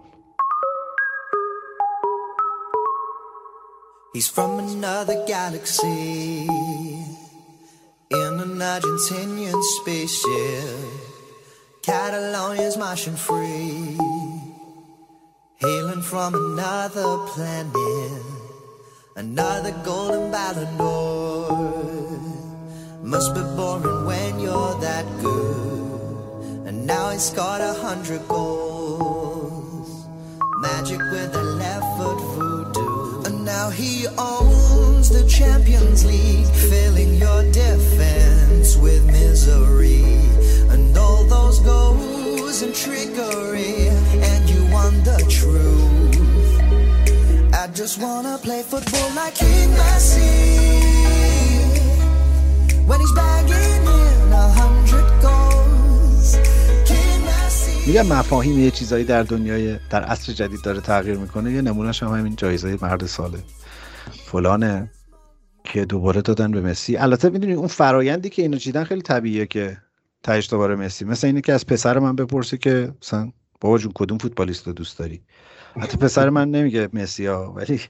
He's from another galaxy In an Argentinian spaceship. Catalonia's Martian free. Hailing from another planet, another golden ballon d'or. Must be boring when you're that good. And now he's got a hundred goals. Magic with a left foot voodoo. And now he owns the Champions League, filling your defense with misery. And all those goals and trickery truth. I just wanna play football like King Messi. When he's bagging in a hundred goals. میگم مفاهیم یه چیزایی در دنیای در عصر جدید داره تغییر می‌کنه یه نمونهش هم همین جایزه مرد ساله فلانه که دوباره دادن به مسی البته می‌دونی اون فرایندی که اینو چیدن خیلی طبیعیه که تهش دوباره مسی مثل اینه که از پسر من بپرسه که مثلا بابا جون کدوم فوتبالیست رو دوست داری؟ حتی پسر من نمیگه مسی ها ولی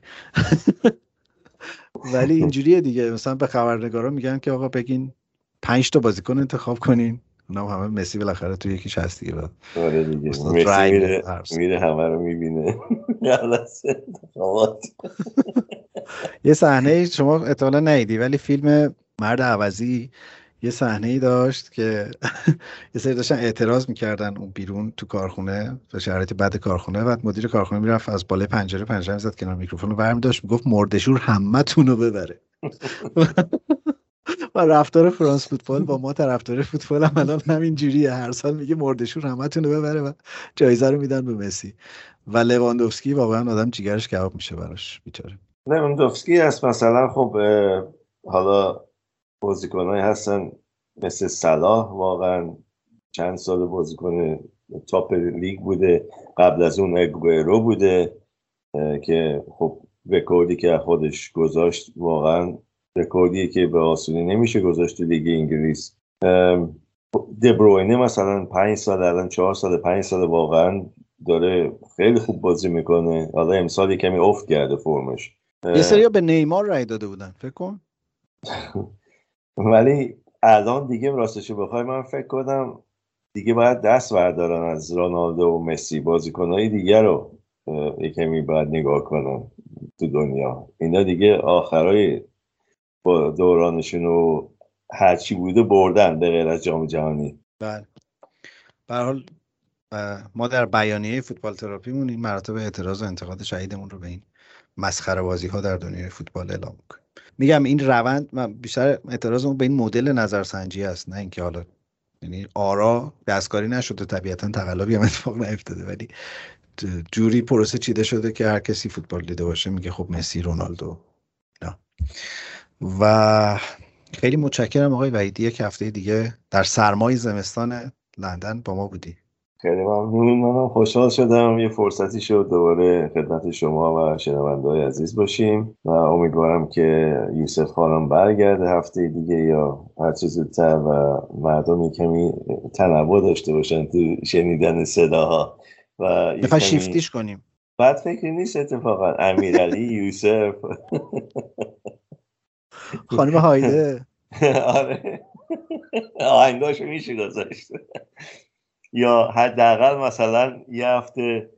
(laughs) ولی اینجوریه دیگه. مثلا به خبرنگارا میگن که آقا بگین پنج تا بازیکن انتخاب کنین. اونا همه مسی بالاخره تو یکیش هست دیگه. بعد آره دیگه. مسی میره, میره همه رو می‌بینه. (laughs) یه صحنه شما احتمالا ندیدی ولی فیلم مرد عوضی یه صحنه ای داشت که (laughs) یه سری داشتن اعتراض می‌کردن اون بیرون تو کارخونه تو شرایط بد کارخونه. بعد مدیر کارخونه می‌رفت از بالای پنجره پنجره زد کنار میکروفون رو برمی داشت می‌گفت مردشور همه رو ببره. (laughs) و رفتار فرانس فوتبال با ما طرفدار فوتبال هم الان همین جوریه. هر سال میگه مردشور همه رو ببره و جایزه رو میدن به مسی. و لواندوفسکی واقعا آدم جیگرش کباب میشه براش بیچاره. لواندوفسکی هست مثلا خب حالا بازیکنهایی هستن مثل صلاح واقعا چند سال بازیکن top لیگ بوده قبل از اون اگوئرو بوده که خب رکوردی که خودش گذاشت واقعا رکوردی که به آسونی نمیشه گذاشت تو لیگ انگلیس. دبروینه مثلا پنج سال الان چهار سال پنج سال واقعا داره خیلی خوب بازی می‌کنه. حالا امسال کمی افت کرده فرمش. یه سری به نیمار رای داده بودن فکر کن. (laughs) ولی الان دیگه راستشو بخوای من فکر کنم دیگه باید دست بردارن از رونالدو و مسی بازیکنهای دیگه رو یکمی باید نگاه کنن تو دنیا. اینا دیگه آخرای با دورانشون رو هرچی بوده بردن به غیر از جام جهانی. بله. به حال ما در بیانیه فوتبال تراپیمون این مراتب اعتراض و انتقاد شهیدمون رو به این مسخره بازی ها در دنیای فوتبال اعلام می‌کنیم. میگم این روند من بیشتر اعتراضمون به این مدل نظرسنجی است نه اینکه حالا یعنی آرا دستکاری نشده طبیعتا تقلبی هم اتفاق نیفتاده ولی جوری پروسه چیده شده که هر کسی فوتبال دیده باشه میگه خب مسی رونالدو نه و خیلی متشکرم آقای وحیدی که هفته دیگه در سرمای زمستان لندن با ما بودی. خیلی ممنون. منم خوشحال شدم. یه فرصتی شد دوباره خدمت شما و شنونده های عزیز باشیم و امیدوارم که یوسف خانم برگرده هفته دیگه یا هر چه زودتر و مردم کمی تنوع داشته باشن تو شنیدن صداها. و کمی... شیفتیش کنیم. بعد فکر نیست اتفاقا. امیرعلی (laughs) یوسف. خانم هایده. (laughs) آره. آهنگاشو میشه گذاشت یا حداقل مثلا یه هفته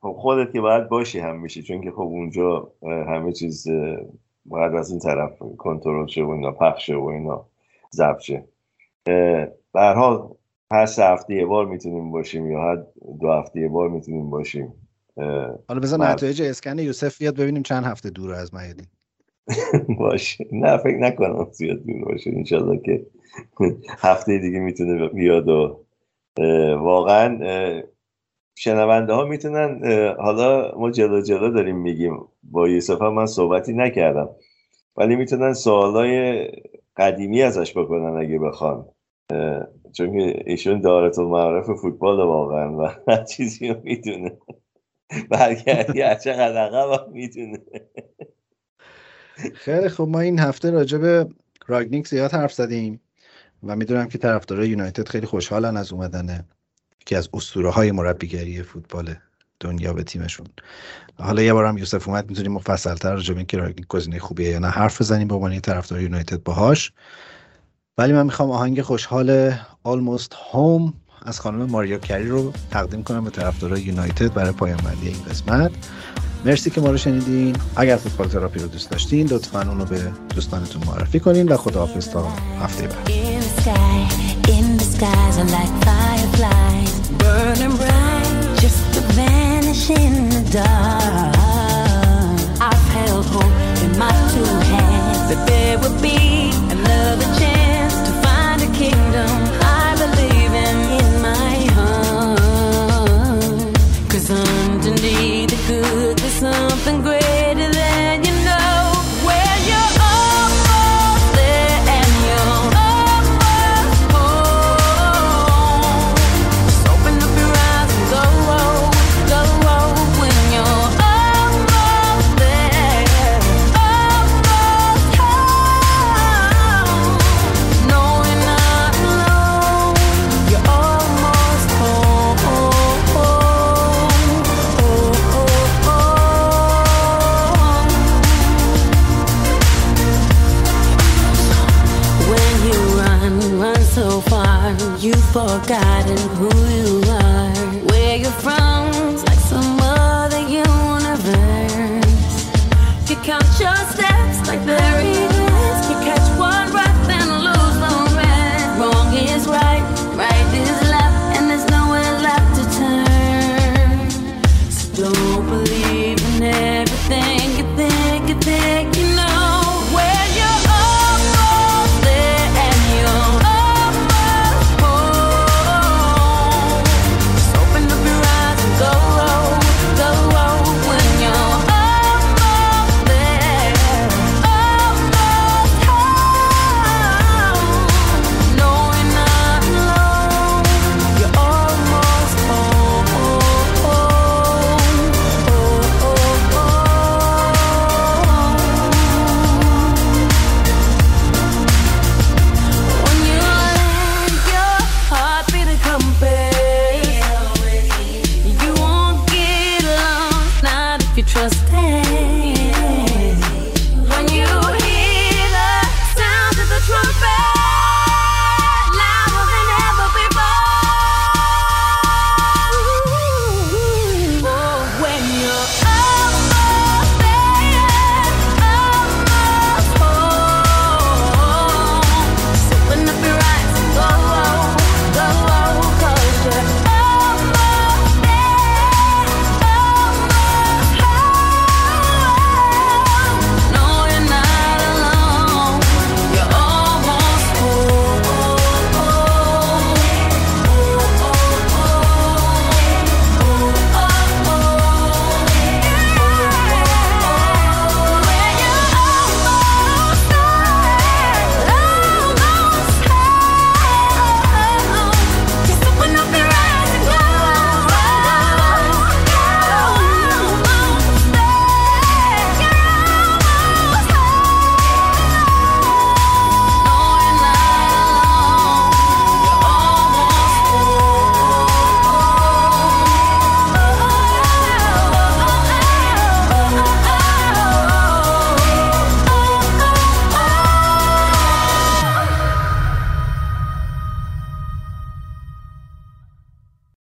خب خودت که باید باشی هم میشه چون که خب اونجا همه چیز باید از این طرف کنترل شه و اینا پخشه و اینا ضبط شه. به حال هر سه هفته یه بار می‌تونیم باشیم یا هر دو هفته یه بار می‌تونیم باشیم. حالا بذار نتایج اسکن یوسف بیاد ببینیم چند هفته دور از مهدی (laughs) باشه. نه فکر نکنم زیاد دور باشه. انشالله که هفته دیگه می‌تونه بیاد و واقعا شنونده ها می‌تونن حالا ما جلو جلو داریم میگیم. با یوسف من صحبتی نکردم. ولی می‌تونن سوالای قدیمی ازش بکنن اگه بخوان. چون ایشون دارت معرف فوتبال واقعا و (laughs) هر چیزی رو می‌تونه برگردی هر چقدر می‌تونه خیلی خب ما این هفته راجع به راگنیک زیاد حرف زدیم. و می‌دونم که طرفدارای یونایتد خیلی خوشحالن از اومدن یکی از اسطوره های مربیگری فوتبال دنیا به تیمشون. حالا یه بارم یوسف اومد می‌تونیم مفصل تر راجع به اینکه گزینه خوبیه یا نه حرف بزنیم به عنوان طرفدار یونایتد باهاش. ولی من می‌خوام آهنگ خوشحال Almost Home از خانم ماریا کری رو تقدیم کنم به طرفدارای یونایتد برای پایان بندی این قسمت. مرسی که ما رو شنیدین. اگر فوتبال تراپی رو دوست داشتین لطفا اونو به دوستانتون معرفی کنین و خداحافظ تا هفته بعد. sky, in the skies are like fireflies, burning bright, just to vanish in the dark. I've held hope in my two hands that there will be.